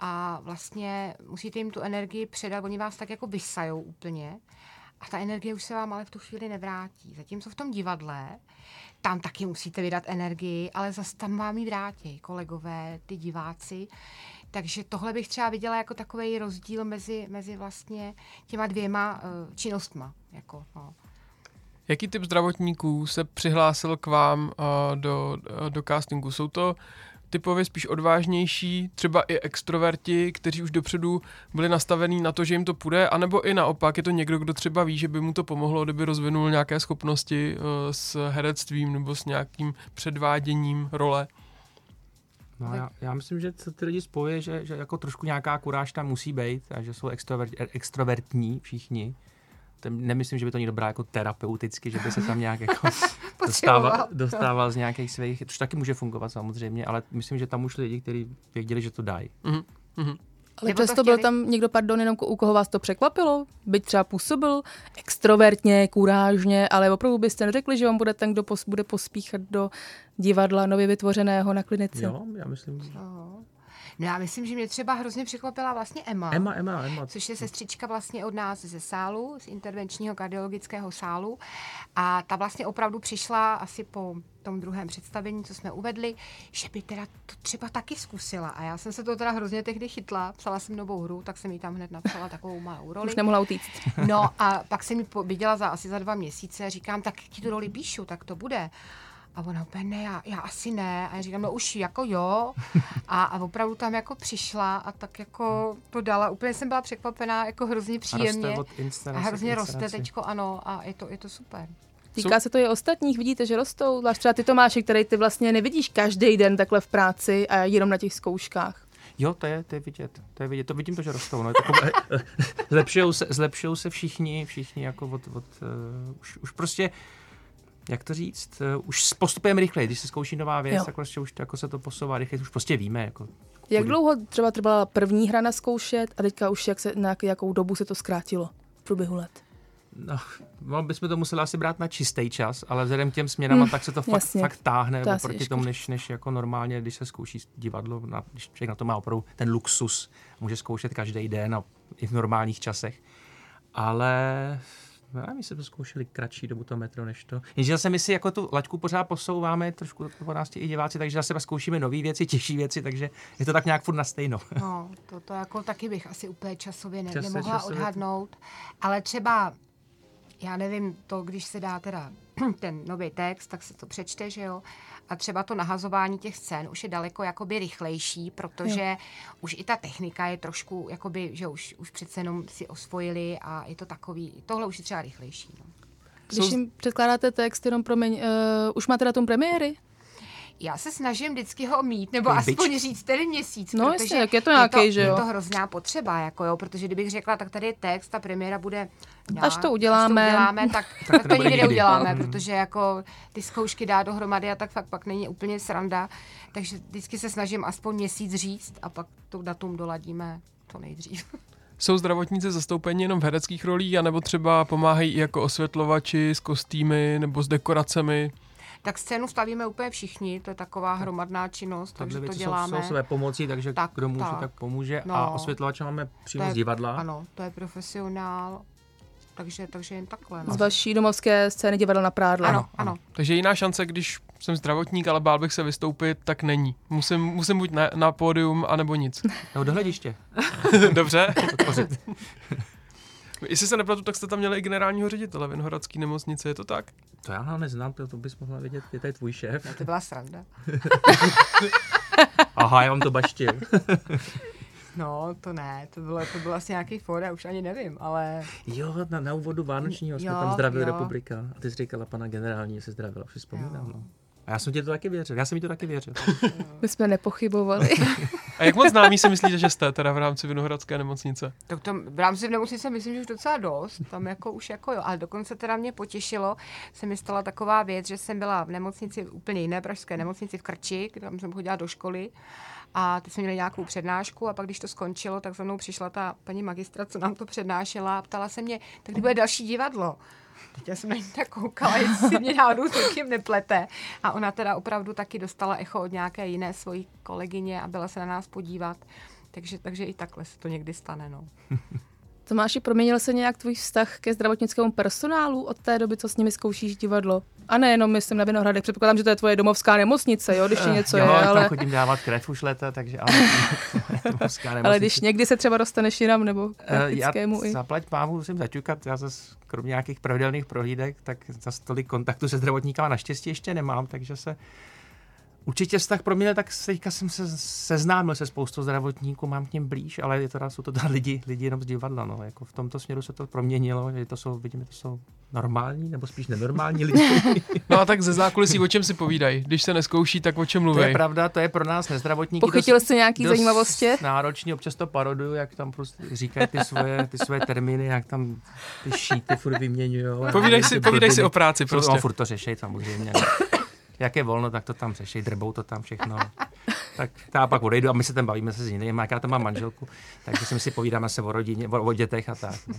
a vlastně musíte jim tu energii předat, oni vás tak jako vysajou úplně a ta energie už se vám ale v tu chvíli nevrátí. Zatímco v tom divadle, tam taky musíte vydat energii, ale zase tam vám ji vrátí kolegové, ty diváci. Takže tohle bych třeba viděla jako takový rozdíl mezi, mezi vlastně těma dvěma uh, činnostma. Jako, no. Jaký typ zdravotníků se přihlásil k vám uh, do, uh, do castingu? Jsou to typově spíš odvážnější, třeba i extroverti, kteří už dopředu byli nastavení na to, že jim to půjde, anebo i naopak je to někdo, kdo třeba ví, že by mu to pomohlo, kdyby rozvinul nějaké schopnosti uh, s herectvím nebo s nějakým předváděním role. No, já, já, myslím, že co ty lidi spojuje, že, že jako trošku nějaká kuráž tam musí být a že jsou extrovert, extrovertní všichni. Nemyslím, že by to není dobrá jako terapeuticky, že by se tam nějak jako (laughs) dostával, dostával z nějakých svých, což taky může fungovat samozřejmě, ale myslím, že tam už lidi, kteří věděli, že to dají. Mhm. Mhm. Ale Nebo to přesto byl tam někdo, pardon, jenom u koho vás to překvapilo? Byť třeba působil extrovertně, kurážně, ale opravdu byste neřekli, že on bude ten, kdo pos, bude pospíchat do divadla nově vytvořeného na klinice. Jo, já myslím. No. No já myslím, že mě třeba hrozně překvapila vlastně Emma. Emma, Emma, Emma. což je sestřička vlastně od nás ze sálu, z intervenčního kardiologického sálu. A ta vlastně opravdu přišla asi po tom druhém představení, co jsme uvedli, že by teda to třeba taky zkusila. A já jsem se to teda hrozně tehdy chytla, psala jsem novou hru, tak jsem jí tam hned napsala takovou malou roli. (laughs) Už nemohla utíct. No a pak jsem ji viděla za asi za dva měsíce a říkám, tak ti tu roli píšu, tak to bude. A ona úplně, ne, já, já asi ne. A já říkám, no už jako jo. (laughs) A, a opravdu tam jako přišla a tak jako to dala. Úplně jsem byla překvapená, jako hrozně A příjemně. roste od A inscenace hrozně roste teďko, ano, a je to, je to super. Týká se to i ostatních, vidíte, že rostou. Zvlášť třeba ty Tomáši, který ty vlastně nevidíš každý den takhle v práci a jenom na těch zkouškách. Jo, to je, to je vidět. To je vidět. To vidím to, že rostou. No. Je takové, (laughs) zlepšujou, se, zlepšujou se všichni, všichni jako od, od uh, už, už prostě jak to říct, uh, už s postupem rychleji, když se zkouší nová věc, Jo. tak prostě už jako se to posouvá rychleji, už prostě víme. Jako, Jak kudy. dlouho třeba trvala první hra na zkoušet a teďka už jak se, na jak- jakou dobu se to zkrátilo v průběhu let? No, no, bychom to museli asi brát na čistý čas, ale vzhledem k těm směrama, Hm, tak se to fakt, jasně. fakt táhne To těžko tomu, než, než jako normálně, když se zkouší divadlo, na, když člověk na to má opravdu ten luxus, může zkoušet každý den a i v normálních časech. Ale já my jsme to zkoušeli kratší dobu to metro než to. Jenže zase my si jako tu laťku pořád posouváme, trošku po nás i diváci, takže zase zkoušíme nové věci, těžší věci, takže je to tak nějak furt na stejno. (laughs) No, to, to jako taky bych asi úplně časově ne, nemohla časově- odhadnout, ale třeba, já nevím, to, když se dá teda (clears throat) ten nový text, tak se to přečte, že jo, a třeba to nahazování těch scén už je daleko jakoby rychlejší, protože už i ta technika je trošku, jakoby, že už, už přece jenom si osvojili a je to takový, tohle už je třeba rychlejší. No. Když jim předkládáte text, jenom promiň, uh, už máte datum premiéry? Já se snažím vždycky ho mít, nebo Takový aspoň bič. říct ten měsíc. No protože jasně, tak je to nějaký, že je jo. to hrozná potřeba, jako jo, protože kdybych řekla, tak tady je text, ta premiéra bude... Až to uděláme. Až to uděláme, tak, (laughs) tak to nebude nikdy neuděláme, Mm. protože jako ty zkoušky dá dohromady a tak fakt pak není úplně sranda. Takže vždycky se snažím aspoň měsíc říct a pak to datum doladíme to nejdřív. (laughs) Jsou zdravotníci zastoupeni jenom v hereckých rolích, anebo třeba pomáhají i jako osvětlovači s kostýmy nebo s dekoracemi? Tak scénu stavíme úplně všichni, to je taková hromadná činnost, takže to děláme. jsou, jsou své pomocí, takže Tak, kdo může, tak. tak pomůže. No. A osvětlovače máme přímo z divadla. Ano, to je profesionál, takže, takže jen takhle. No. Z vaší domovské scény divadla na Prádle. Ano, ano. Takže jiná šance, když jsem zdravotník, ale bál bych se vystoupit, tak není. Musím, musím buď na, na pódium, anebo nic. (laughs) Nebo do hlediště. (laughs) Dobře? (laughs) Jestli se nepletu, tak jste tam měli i generálního ředitele Vinohradské nemocnice, je to tak? To já ho neznám, to, to bys mohla vědět, je tady tvůj šéf. To byla sranda. (laughs) Aha, já vám to baštil. (laughs) No, to ne, to bylo, to bylo asi nějaký já už ani nevím, ale Jo, na, na úvodu Vánočního jsme Jo, tam zdravili jo. republika. A ty jsi říkala pana generální, že se zdravila, už si vzpomínám. Jo. No. A já jsem ti to taky věřil, já jsem mi to taky věřil. (laughs) My jsme nepochybovali. A jak moc známí si myslíte, že jste teda v rámci Vinohradské nemocnice? tak to v rámci v nemocnice myslím, že už docela dost, tam jako už jako jo, ale dokonce teda mě potěšilo, se mi stala taková věc, že jsem byla v nemocnici, úplně jiné pražské nemocnici v Krči, kde tam jsem chodila do školy a teď jsme měli nějakou přednášku a pak, když to skončilo, tak za mnou přišla ta paní magistra, co nám to přednášela a ptala se mě, tak kdy bude další divadlo? Teď já jsem na ní tak koukala, jestli mě náhodou s někým neplete. A ona teda opravdu taky dostala echo od nějaké jiné svojí kolegyně a byla se na nás podívat. Takže, takže i takhle se to někdy stane. No. Tomáši, proměnil se nějak tvůj vztah ke zdravotnickému personálu od té doby, co s nimi zkoušíš divadlo? A nejenom myslím na Vinohradech, předpokládám, že to je tvoje domovská nemocnice, jo, když je něco jo, je, ale... tam chodím dávat krev už leta, takže ale... (laughs) (laughs) Domovská ale když někdy se třeba dostaneš jinam nebo k Eh, já i. zaplať pámu musím zaťukat, já zase kromě nějakých pravidelných prohlídek, tak zase tolik kontaktu se zdravotníkama naštěstí ještě nemám, takže se Určitě vztah pro mě, tak teďka jsem se seznámil se spoustou zdravotníků, mám k ním blíž, ale je to, teda- jsou to teda lidi, lidi jenom z divadla. No. Jako v tomto směru se to proměnilo, že to jsou, vidíme, to jsou normální, nebo spíš nenormální lidi. (laughs) No a tak ze zákulisí o čem si povídají? Když se neskouší, tak o čem to je mluví? pravda, to je pro nás nezdravotníky. Pochytil jsi nějaký dost zajímavosti? náročný, občas to paroduju, jak tam prostě říkají ty svoje, ty svoje termíny, jak tam ty šíty furt vyměňujou. Povídej si, povídej si o práci Furt, no, prostě. furt to řešej samozřejmě. Jak je volno, tak to tam řešej, drbou to tam všechno. (laughs) Tak já pak odejdu a my se tam bavíme se s jinými, jak já tam mám manželku, takže si my si povídáme se o rodině, o, o dětech a tak. No.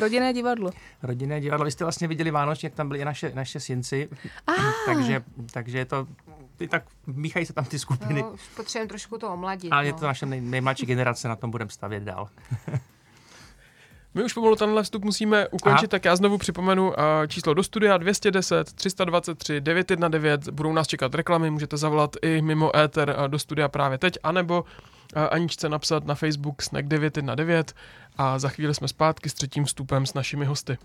Rodinné divadlo. Rodinné divadlo, vy jste vlastně viděli Vánoční, jak tam byli i naše, naše synci, takže, takže je to, ty tak míchají se tam ty skupiny. No, potřebujeme trošku to omladit. Ale je no. to naše nej, nejmladší generace, na tom budeme stavět dál. (laughs) My už pomalu tenhle vstup musíme ukončit, Aha. tak já znovu připomenu uh, číslo do studia 210 323 919. Budou nás čekat reklamy, můžete zavolat i mimo éter uh, do studia právě teď, anebo uh, Aničce napsat na Facebook Snack 919 a za chvíli jsme zpátky s třetím vstupem s našimi hosty.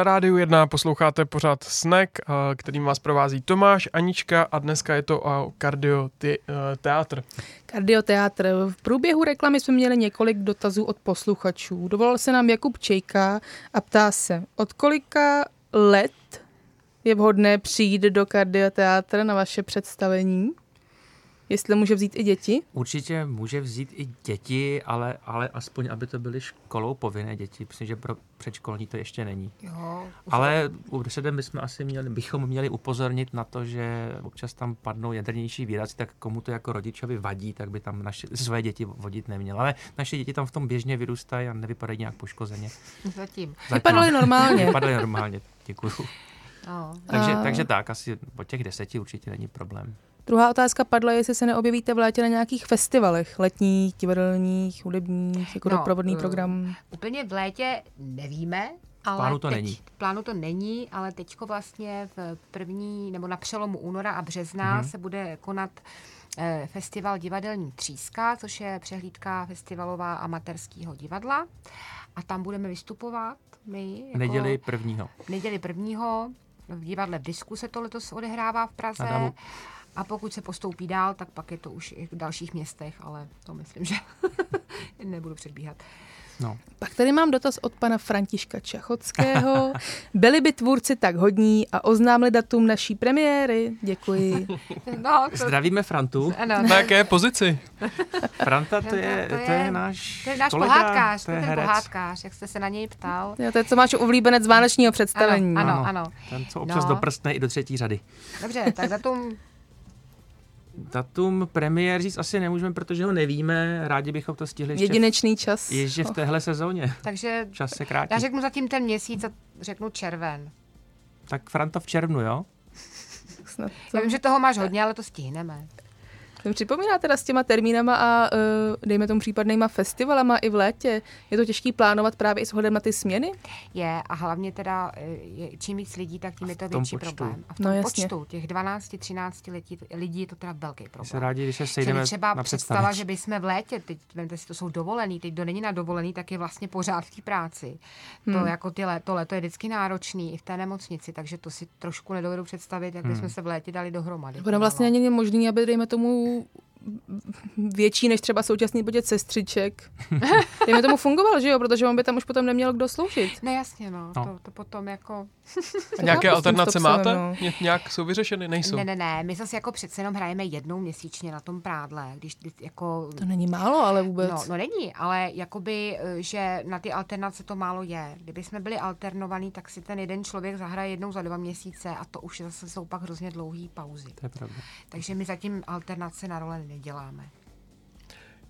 Na rádiu 1 posloucháte pořád Snack, eh, kterým vás provází Tomáš, Anička a dneska je to o kardio te- eh, teátr. Kardioteátr. V průběhu reklamy jsme měli několik dotazů od posluchačů. Dovolal se nám Jakub Čejka a ptá se, od kolika let je vhodné přijít do kardioteátr na vaše představení? Jestli může vzít i děti? Určitě může vzít i děti, ale, ale aspoň, aby to byly školou povinné děti. Myslím, že pro předškolní to ještě není. Jo, Ale u předem bychom asi měli, bychom měli upozornit na to, že občas tam padnou jadrnější výrazy, tak komu to jako rodičovi vadí, tak by tam naše, své děti vodit neměl. Ale naše děti tam v tom běžně vyrůstají a nevypadají nějak poškozeně. zatím. Vypadaly normálně. Vypadají normálně, děkuju. No. Takže, A- takže tak, asi po těch deseti určitě není problém. Druhá otázka padla, jestli se neobjevíte v létě na nějakých festivalech, letních, divadelních, hudebních, jako No, doprovodný eh, program. Úplně v létě nevíme, ale plánu to teď, není. V plánu to není, ale teďko vlastně v první, nebo na přelomu února a března Mhm. se bude konat eh, festival Divadelní tříska, což je přehlídka festivalová amatérského divadla. A tam budeme vystupovat my. Jako Neděli prvního. neděli prvního. V divadle v Disku se to letos odehrává v Praze. Na Damu. A pokud se postoupí dál, tak pak je to už i v dalších městech, ale to myslím, že (laughs) nebudu předbíhat. No. Pak tady mám dotaz od pana Františka Čachockého. (laughs) Byli by tvůrci tak hodní a oznámili datum naší premiéry? Děkuji. (laughs) No, to, Zdravíme Frantu. ano, Na jaké pozici? Franta to To- je, to to je je- náš to je náš kolega, pohádkář, to je ten pohádkář, jak jste se na něj ptal. Jo, to je co máš oblíbenec vánočního představení. Ano, Ano. ano. Ten, co občas No. doprstne i do třetí řady. Dobře, tak datum Datum premiér říct asi nemůžeme, protože ho nevíme. Rádi bychom to stihli ještě, Jedinečný čas. ještě v téhle sezóně. Takže Čas se krátí. já řeknu zatím ten měsíc a řeknu červen. Tak Franta v červnu, jo? Snad to... Já vím, že toho máš hodně, ale to stihneme. To připomíná teda s těma termínama a uh, dejme tomu případnýma festivalama i v létě. Je to těžký plánovat právě i s ohledem na ty směny? Je a hlavně teda, je, čím víc lidí, tak tím je to větší počtu. problém. A v No tom jasně. počtu těch 12-13 lidí, lidí je to teda velký My problém. se rádi, když se Čili sejdeme třeba na představa, představení. že bychom v létě, teď vemte si, to jsou dovolený, teď kdo není na dovolený, tak je vlastně pořád v té práci. To Hmm. jako ty léto, léto je vždycky náročný i v té nemocnici, takže to si trošku nedovedu představit, jak bychom se v létě dali dohromady. Ono vlastně není možný, aby dejme tomu who větší než třeba současný počet sestřiček. (laughs) Dejme tomu fungoval, že jo, protože on by tam už potom neměl kdo sloužit. No jasně, no, No. To, to potom jako... (laughs) A nějaké tím alternace máte? no. Ně- Nějak jsou vyřešeny? Nejsou. Ne, ne, ne, my zase jako přece jenom hrajeme jednou měsíčně na tom prádle, když když jako... To není málo, ale vůbec. No, no není, ale jakoby, eh, že na ty alternace to málo je. Kdyby jsme byli alternovaní, tak si ten jeden člověk zahraje jednou za dva měsíce a to už zase jsou pak hrozně dlouhý pauzy. To je pravda. Takže my zatím alternace na role neděláme.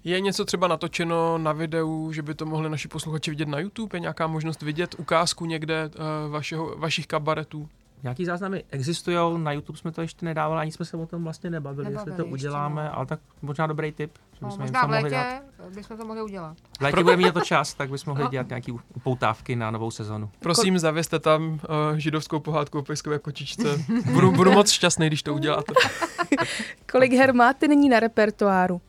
Je něco třeba natočeno na videu, že by to mohli naši posluchači vidět na YouTube? Je nějaká možnost vidět ukázku někde uh, vašeho, vašich kabaretů? Nějaký záznamy existují, na YouTube jsme to ještě nedávali, ani jsme se o tom vlastně nebavili, Nebavili jestli to ještě, uděláme, no. ale tak možná dobrý tip. Že No, možná to v mohli létě dát. bychom to mohli udělat. V létě budeme mít na to čas, tak bychom mohli dělat nějaký upoutávky na novou sezonu. Prosím, zavěste tam uh, židovskou pohádku o pejskové kočičce. Budu, budu moc šťastný, když to uděláte. (laughs) Kolik her máte nyní na repertoáru?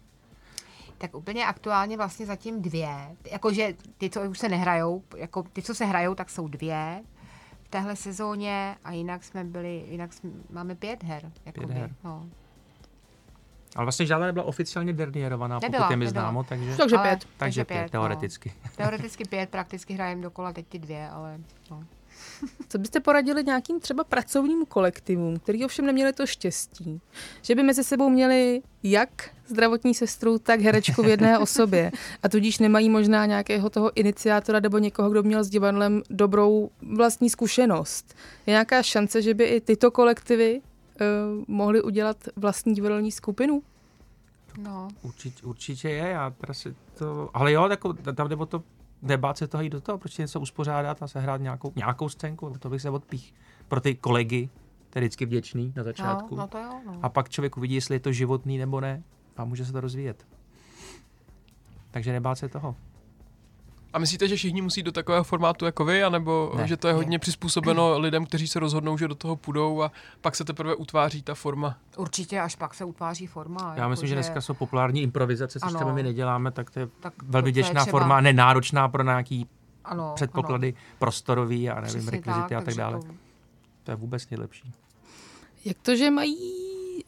Tak úplně aktuálně vlastně zatím dvě. Jakože ty, co už se nehrajou, jako ty, co se hrajou, tak jsou dvě téhle sezóně a jinak jsme byli, jinak jsme, máme pět her. Jakoby, her. No. Ale vlastně žádná nebyla oficiálně derniérovaná, Nebyla, pokud je mi nebyla. známo, takže, Takže Ale- pět. takže pět, teoreticky. No. Teoreticky pět, prakticky hrajeme dokola teď ty dvě, ale no. Co byste poradili nějakým třeba pracovním kolektivům, který ovšem neměli to štěstí, že by mezi sebou měli jak zdravotní sestru, tak herečku v jedné (laughs) osobě a tudíž nemají možná nějakého toho iniciátora nebo někoho, kdo měl s divadlem dobrou vlastní zkušenost. Je nějaká šance, že by i tyto kolektivy uh, mohly udělat vlastní divadelní skupinu? no. Určitě, určitě je, já teda si to, ale jo, jako, tam jde o to nebát se toho jít do toho, prostě něco uspořádat a sehrát nějakou, nějakou scénku, to bych se odpích. Pro ty kolegy, to je vždycky vděčný na No, začátku. no to jo, no. A pak člověk uvidí, jestli je to životný nebo ne a může se to rozvíjet. Takže nebát se toho. A myslíte, že všichni musí do takového formátu jako vy, anebo Ne. že to je Ne. hodně přizpůsobeno (clears throat) lidem, kteří se rozhodnou, že do toho půjdou a pak se teprve utváří ta forma? Určitě až pak se utváří forma. Já myslím, že dneska jsou populární improvizace, což Jako Ano. třeba my neděláme, tak to je tak velmi děčná třeba- forma, nenáročná pro nějaký ano, předpoklady prostorový a nevím, Přesně rekvizity a tak dále. To, To je vůbec nejlepší. Jak to, že mají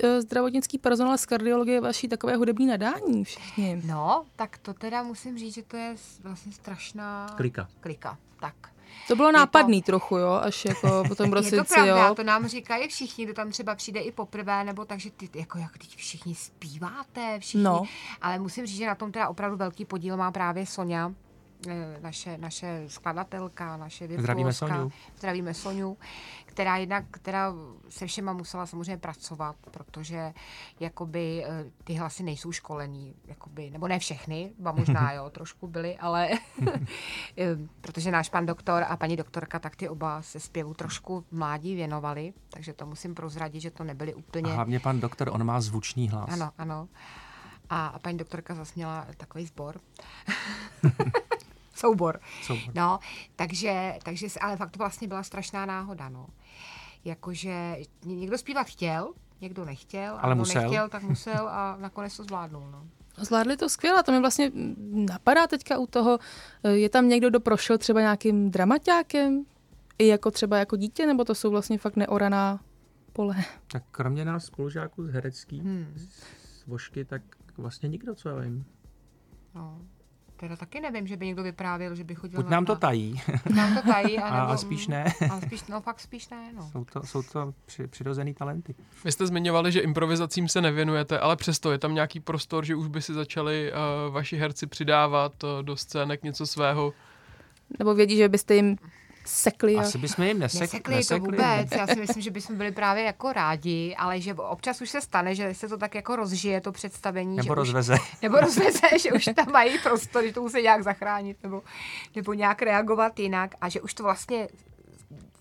eh, zdravotnický personál z kardiologie vaší takové hudební nadání všichni? no, tak to teda musím říct, že to je vlastně strašná Klika. klika. Tak. To bylo to- nápadný trochu, jo, až jako (laughs) po tom Je to prosinci, pravda, jo. to nám říkají všichni, kdo tam třeba přijde i poprvé, nebo takže ty, jako jak teď všichni zpíváte, všichni. No. Ale musím říct, že na tom teda opravdu velký podíl má právě Sonja, naše, naše skladatelka, naše Zdravíme virtuózka. Soňu. Zdravíme Soňu, která jednak která se všema musela samozřejmě pracovat, protože jakoby eh, ty hlasy nejsou školený, jakoby, nebo ne všechny, ba možná (laughs) jo, trošku byly, ale (laughs) eh, protože náš pan doktor a paní doktorka, tak ty oba se zpěvu trošku mládí věnovali, takže to musím prozradit, že to nebyly A úplně... hlavně pan doktor, on má zvučný hlas. Ano, ano. A, a paní doktorka zase měla takový sbor. (laughs) Soubor. Soubor. No, takže, takže, ale fakt to vlastně byla strašná náhoda, no. Jakože ně- někdo zpívat chtěl, někdo nechtěl, Ale musel. nechtěl, tak musel a nakonec to zvládnul, no. Zvládli to skvěle, to mi vlastně napadá teďka u toho, eh, je tam někdo, kdo prošel třeba nějakým dramaťákem, i jako třeba jako dítě, nebo to jsou vlastně fakt neoraná pole? Tak kromě nás spolužáků z herecký, Hmm. z Vošky, tak vlastně nikdo, co já vím. no. Teda taky nevím, že by někdo vyprávěl, že by chodil Buď na- nám to tají, Nám to tají, a, anebo, a spíš ne. (laughs) A spíš, no fakt spíš ne, no. Jsou to, jsou to při, přirozený talenty. Vy jste zmiňovali, že improvizacím se nevěnujete, ale přesto je tam nějaký prostor, že už by si začali uh, vaši herci přidávat uh, do scének něco svého. Nebo vědí, že byste jim sekli a... Asi bychom jim nesek, Nesekli to vůbec, já si myslím, že bychom byli právě jako rádi, ale že občas už se stane, že se to tak jako rozžije, to představení. Nebo že rozveze. Už, (laughs) nebo rozveze, že už tam mají prostor, že to musí nějak zachránit, nebo, nebo nějak reagovat jinak a že už to vlastně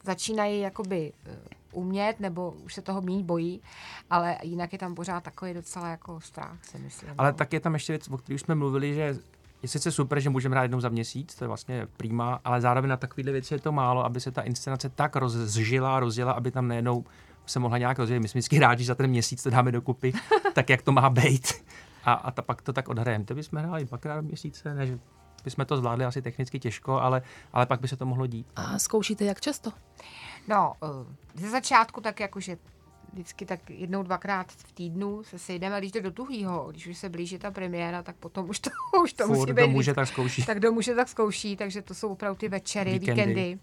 začínají jakoby eh, umět, nebo už se toho méně bojí, ale jinak je tam pořád takový docela jako strach, si myslím. Ale no. tak je tam ještě věc, o které už jsme mluvili, že je sice super, že můžeme hrát jednou za měsíc, to je vlastně prima, ale zároveň na takovéhle věci je to málo, aby se ta inscenace tak rozžila, rozjela, aby tam nejenom se mohla nějak rozjet. My jsme vždycky rádi, že za ten měsíc to dáme dokupy, (laughs) tak jak to má být. A, a ta, pak to tak odhrajeme. To bychom hráli dvakrát v měsíce, ne, že bychom to zvládli asi technicky těžko, ale, ale pak by se to mohlo dít. A zkoušíte jak často? No, eh, ze začátku tak jakože vždycky tak jednou, dvakrát v týdnu se sejdeme, když jde do tuhýho, když už se blíží ta premiéra, tak potom už to, (laughs) už to Furt, musí kdo být může, tak zkouší. tak kdo může, tak zkouší, takže to jsou opravdu ty večery, Víkendy. víkendy.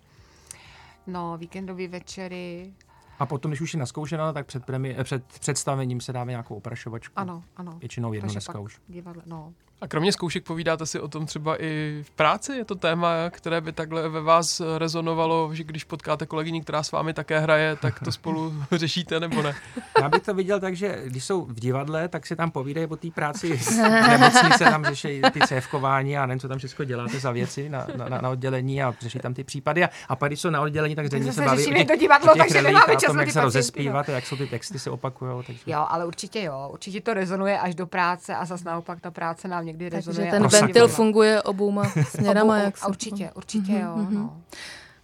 No, víkendové večery, A potom, když už je naskoušeno, tak před, premi- eh, před představením se dáme nějakou oprašovačku. ano, ano. Většinou jednu Takže dneska už. Divadle, no. A kromě zkoušek povídáte si o tom třeba i v práci? Je to téma, které by takhle ve vás rezonovalo, že když potkáte kolegyni, která s vámi také hraje, tak to spolu (laughs) řešíte nebo ne? Já bych to viděl tak, že když jsou v divadle, tak si tam povídají o té práci nemocnice, tam řeší ty cévkování a nevím, co tam všechno děláte za věci na, na, na, oddělení a řeší tam ty případy. A, a pak, když jsou na oddělení, tak zřejmě se baví o řešíme těch, to divadlo, o těch takže nemáme čas tom, na jak se rozespívat, a jak jsou ty texty se opakujou. Takže... Jo, ale určitě jo, určitě to rezonuje až do práce a zase naopak ta práce nám někdy Takže rezonuje. ten až Prosadí. do ventil funguje obouma (laughs) směrama. Obou- Jak se- a určitě, určitě jo, no.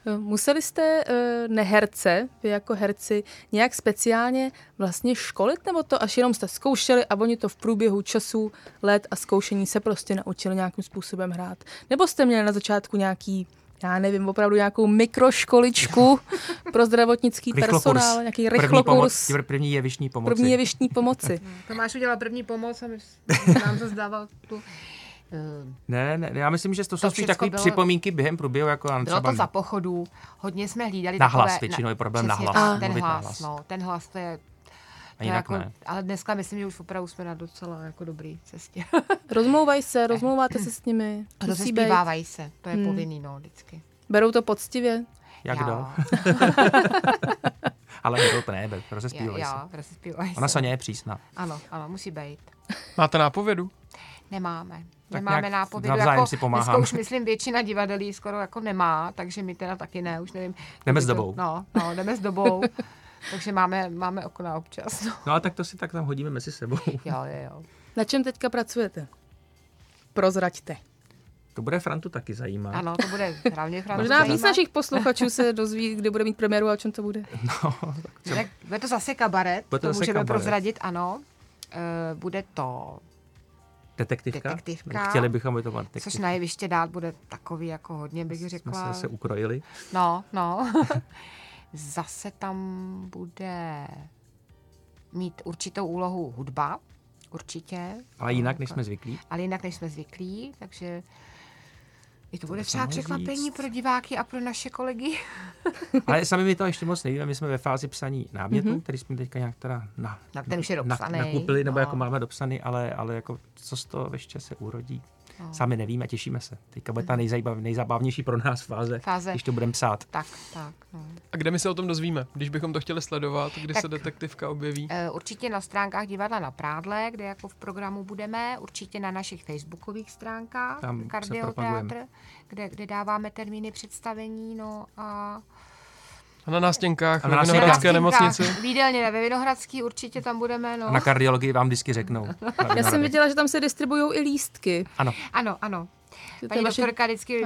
Jo, Museli jste uh, neherce, vy jako herci, nějak speciálně vlastně školit, nebo to až jenom jste zkoušeli a oni to v průběhu času, let a zkoušení se prostě naučili nějakým způsobem hrát? Nebo jste měli na začátku nějaký, já nevím, opravdu nějakou mikroškoličku (laughs) pro zdravotnický Rychlokurs. personál, nějaký První, rychlokurs, pomoc, první jevištní pomoci. první jevištní pomoci. (laughs) Tomáš udělal první pomoc a my (laughs) nám to zdával tu... eh, Ne, ne, já myslím, že to jsou To spíš všecko takové bylo- připomínky během průběhu, jako Bylo třeba to za pochodu, hodně jsme hlídali Na takové... hlas, většinou je problém na hlas, Ten hlas. no, ten hlas to je... jinak jako, ne. Ale dneska myslím, že už opravdu jsme na docela jako dobrý cestě. (laughs) Rozmlouvají se, rozmlouváte se s nimi. Rozespívávají se, to je Hmm. povinný, no, vždycky. Berou to poctivě. Jak Jo, kdo? (laughs) Ale kdo to ne, rozespívají jo, se. jo, rozespívají Ona se. Soně je přísná. Ano, ano, musí být. Máte nápovědu? Nemáme. Tak Nemáme nápovědu. navzájem Jako, si pomáháme. už myslím většina divadelí skoro jako nemá, takže my teda taky ne, už nevím. Jdeme s by to- dobou. No, no, jdeme s dobou. Takže máme, máme okna občas. No. (laughs) No a tak to si tak tam hodíme mezi sebou. Jo, jo, jo. Na čem teďka pracujete? Prozraďte. To bude Frantu taky zajímat. Ano, to bude hlavně Frantu Možná víc našich posluchačů se dozví, kdy bude mít premiéru a o čem to bude. Tak bude to zase kabaret, Bude to to zase můžeme kabaret. prozradit, ano. E, bude to Detektivka? Detektivka. Chtěli bychom, aby to byla Což detektivka. na jeviště dát bude takový jako hodně, bych Jsme řekla. se, se ukrojili. No, no. (laughs) Zase tam bude mít určitou úlohu hudba, určitě. Ale jinak, než jsme zvyklí. Ale jinak, než jsme zvyklí, takže i to bude by se třeba překvapení říct. pro diváky a pro naše kolegy. (laughs) Ale sami my to ještě moc nevíme. My jsme ve fázi psaní námětu, mm-hmm. který jsme teďka nějak teda na, Na ten už je na, dopsaný. nakupili, nebo no. jako máme dopsaný, ale, ale jako co z toho ještě se urodí. No. Sami nevíme, těšíme se. Teďka bude ta nejzajímav, nejzabavnější pro nás fáze, Fáze. když to budeme psát. Tak, tak. No. A kde my se o tom dozvíme? Když bychom to chtěli sledovat, kdy Tak- se detektivka objeví? Eh, Určitě na stránkách divadla na Prádle, kde jako v programu budeme, určitě na našich facebookových stránkách, Tam se Kardioteatr, kde, kde dáváme termíny představení, no a A na nástěnkách A ve na Vinohradské nemocnici? V jídelně ve Vinohradský určitě tam budeme, no. A na kardiologii vám vždycky řeknou. (laughs) Já jsem viděla, že tam se distribuují i lístky. Ano, Ano, ano. Je Paní vaše- doktorka vždycky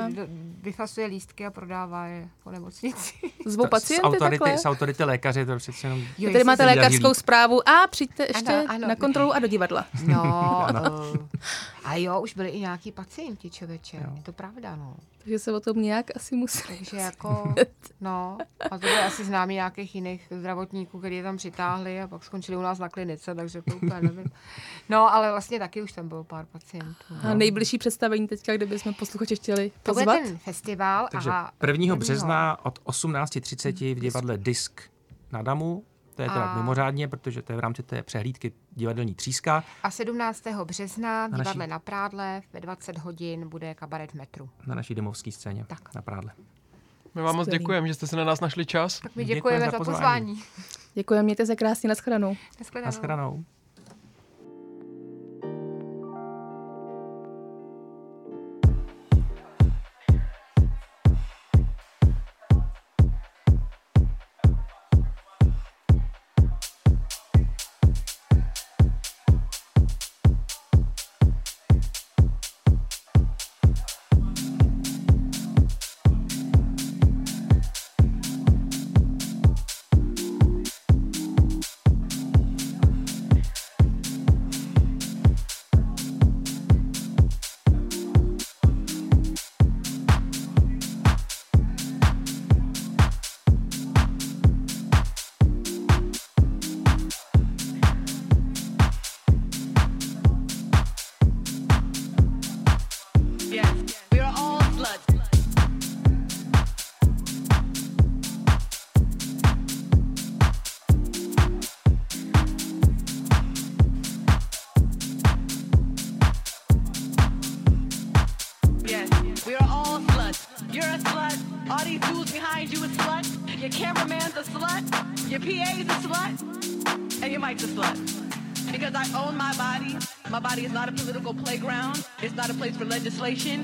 vyfasuje lístky a prodává je po nemocnici. (laughs) Zvou z pacienty autority, takhle? z autority lékaře to přece jenom... Jo, Tady máte lékařskou zprávu a přijďte ještě Ano, ano. na kontrolu a do divadla. No, (laughs) uh, a jo, už byli i nějaký pacienti, člověče. Jo. Je to pravda, no. Takže se o tom nějak asi musí. Takže jako, no, a to byly asi známí nějakých jiných zdravotníků, kteří je tam přitáhli a pak skončili u nás na klinice, takže to úplně nevím. No, ale vlastně taky už tam bylo pár pacientů. A nejbližší představení teďka, kde bychom posluchače chtěli To bude pozvat. ten festival Takže a 1. března od 18.30 v divadle Disk na Damu. To je teda A- mimořádně, protože to je v rámci té přehlídky divadelní tříska A 17. března v Na naší- divadle na Prádle ve 20 hodin bude kabaret v metru. na naší domovské scéně Tak. na Prádle. My vám moc děkujeme, že jste se na nás našli čas. Tak my Děkuji děkujeme za za pozvání. pozvání. Děkuji, mějte se krásně, nashledanou. Naschledanou. Naschledanou. Inflation.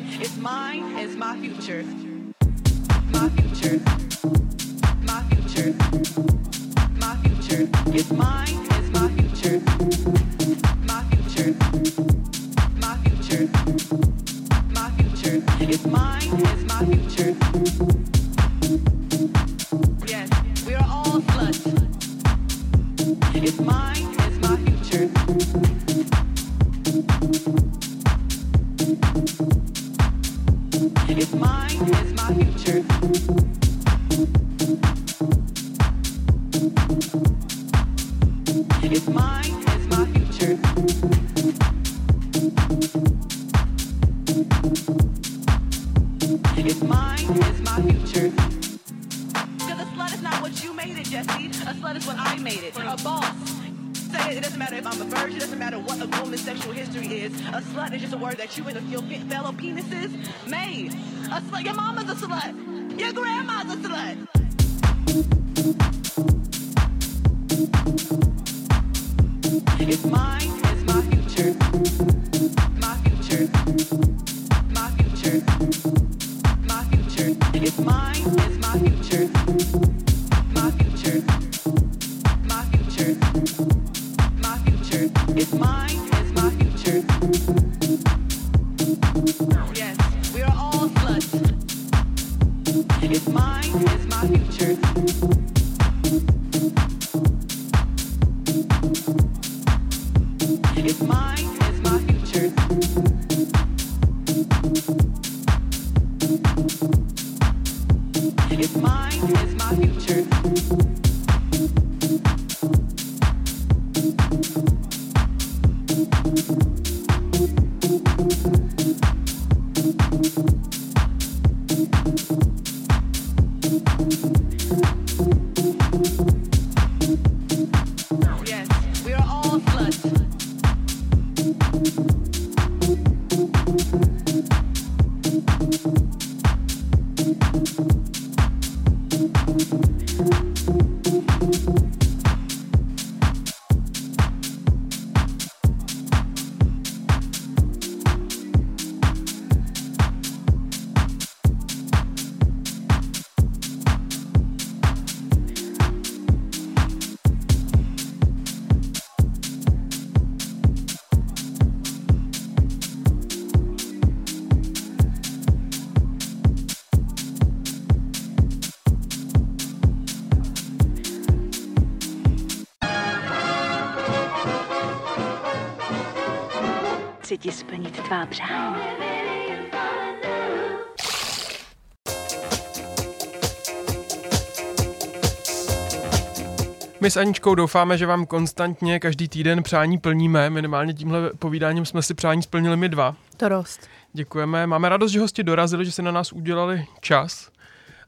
My s Aničkou doufáme, že vám konstantně každý týden přání plníme. Minimálně tímhle povídáním jsme si přání splnili my dva. To rost. Děkujeme. Máme radost, že hosti dorazili, že si na nás udělali čas.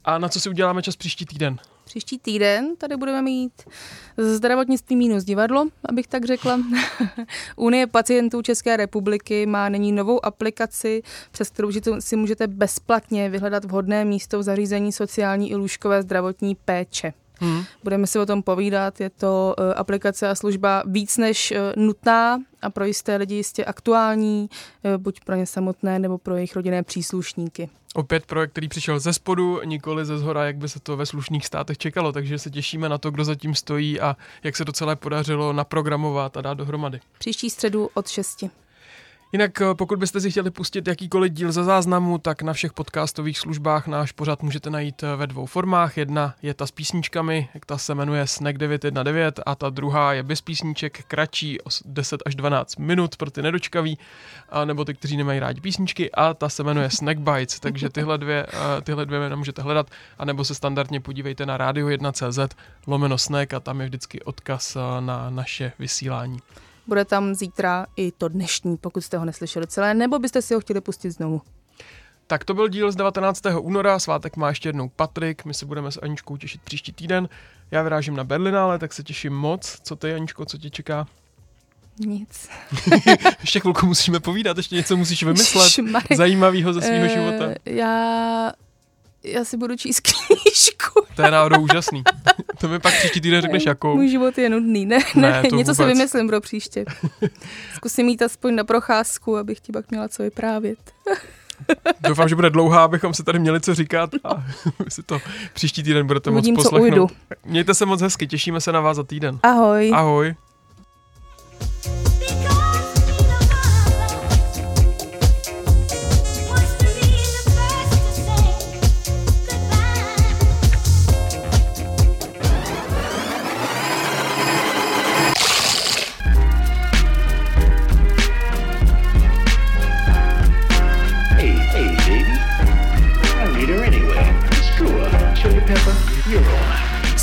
A na co si uděláme čas příští týden? Příští týden tady budeme mít zdravotnictví minus divadlo, abych tak řekla. (laughs) Unie pacientů České republiky má nyní novou aplikaci, přes kterou si můžete bezplatně vyhledat vhodné místo v zařízení sociální i lůžkové zdravotní péče. Hmm. Budeme si o tom povídat, je to uh, aplikace a služba víc než uh, nutná a pro jisté lidi jistě aktuální, uh, buď pro ně samotné nebo pro jejich rodinné příslušníky. Opět projekt, který přišel ze spodu, nikoli ze zhora, jak by se to ve slušných státech čekalo, takže se těšíme na to, kdo zatím stojí a jak se to celé podařilo naprogramovat a dát dohromady. Příští středu od 6. Jinak eh, pokud byste si chtěli pustit jakýkoliv díl ze záznamu, tak na všech podcastových službách náš pořad můžete najít eh, ve dvou formách. Jedna je ta s písničkami, jak ta se jmenuje Snack 919 a ta druhá je bez písniček, kratší, 10 až 12 minut pro ty nedočkaví, a nebo ty, kteří nemají rádi písničky a ta se jmenuje Snack Bites, takže tyhle dvě, eh, tyhle dvě jména můžete hledat, anebo se standardně podívejte na radio1.cz lomeno snack a tam je vždycky odkaz na naše vysílání. Bude tam zítra i to dnešní, pokud jste ho neslyšeli celé, nebo byste si ho chtěli pustit znovu. Tak to byl díl z 19. února, svátek má ještě jednou Patrik, my se budeme s Aničkou těšit příští týden. Já vyrážím na Berlinále, tak se těším moc. Co ty, Aničko, co tě čeká? Nic. (laughs) ještě chvilku musíme povídat, ještě něco musíš vymyslet zajímavého ze svého Eh, života. Já, já si budu číst (laughs) knížku. To je náhodou úžasný. to mi pak příští týden řekneš jakou. Můj život je nudný, ne? Ne, ne to něco si vůbec. vymyslím pro příště. (laughs) Zkusím jít aspoň na procházku, abych ti pak měla co vyprávět. (laughs) Doufám, že bude dlouhá, abychom se tady měli co říkat a si to příští týden budete moc Uvidím, co poslechnout. ujdu. Mějte se moc hezky, těšíme se na vás za týden. Ahoj. Ahoj.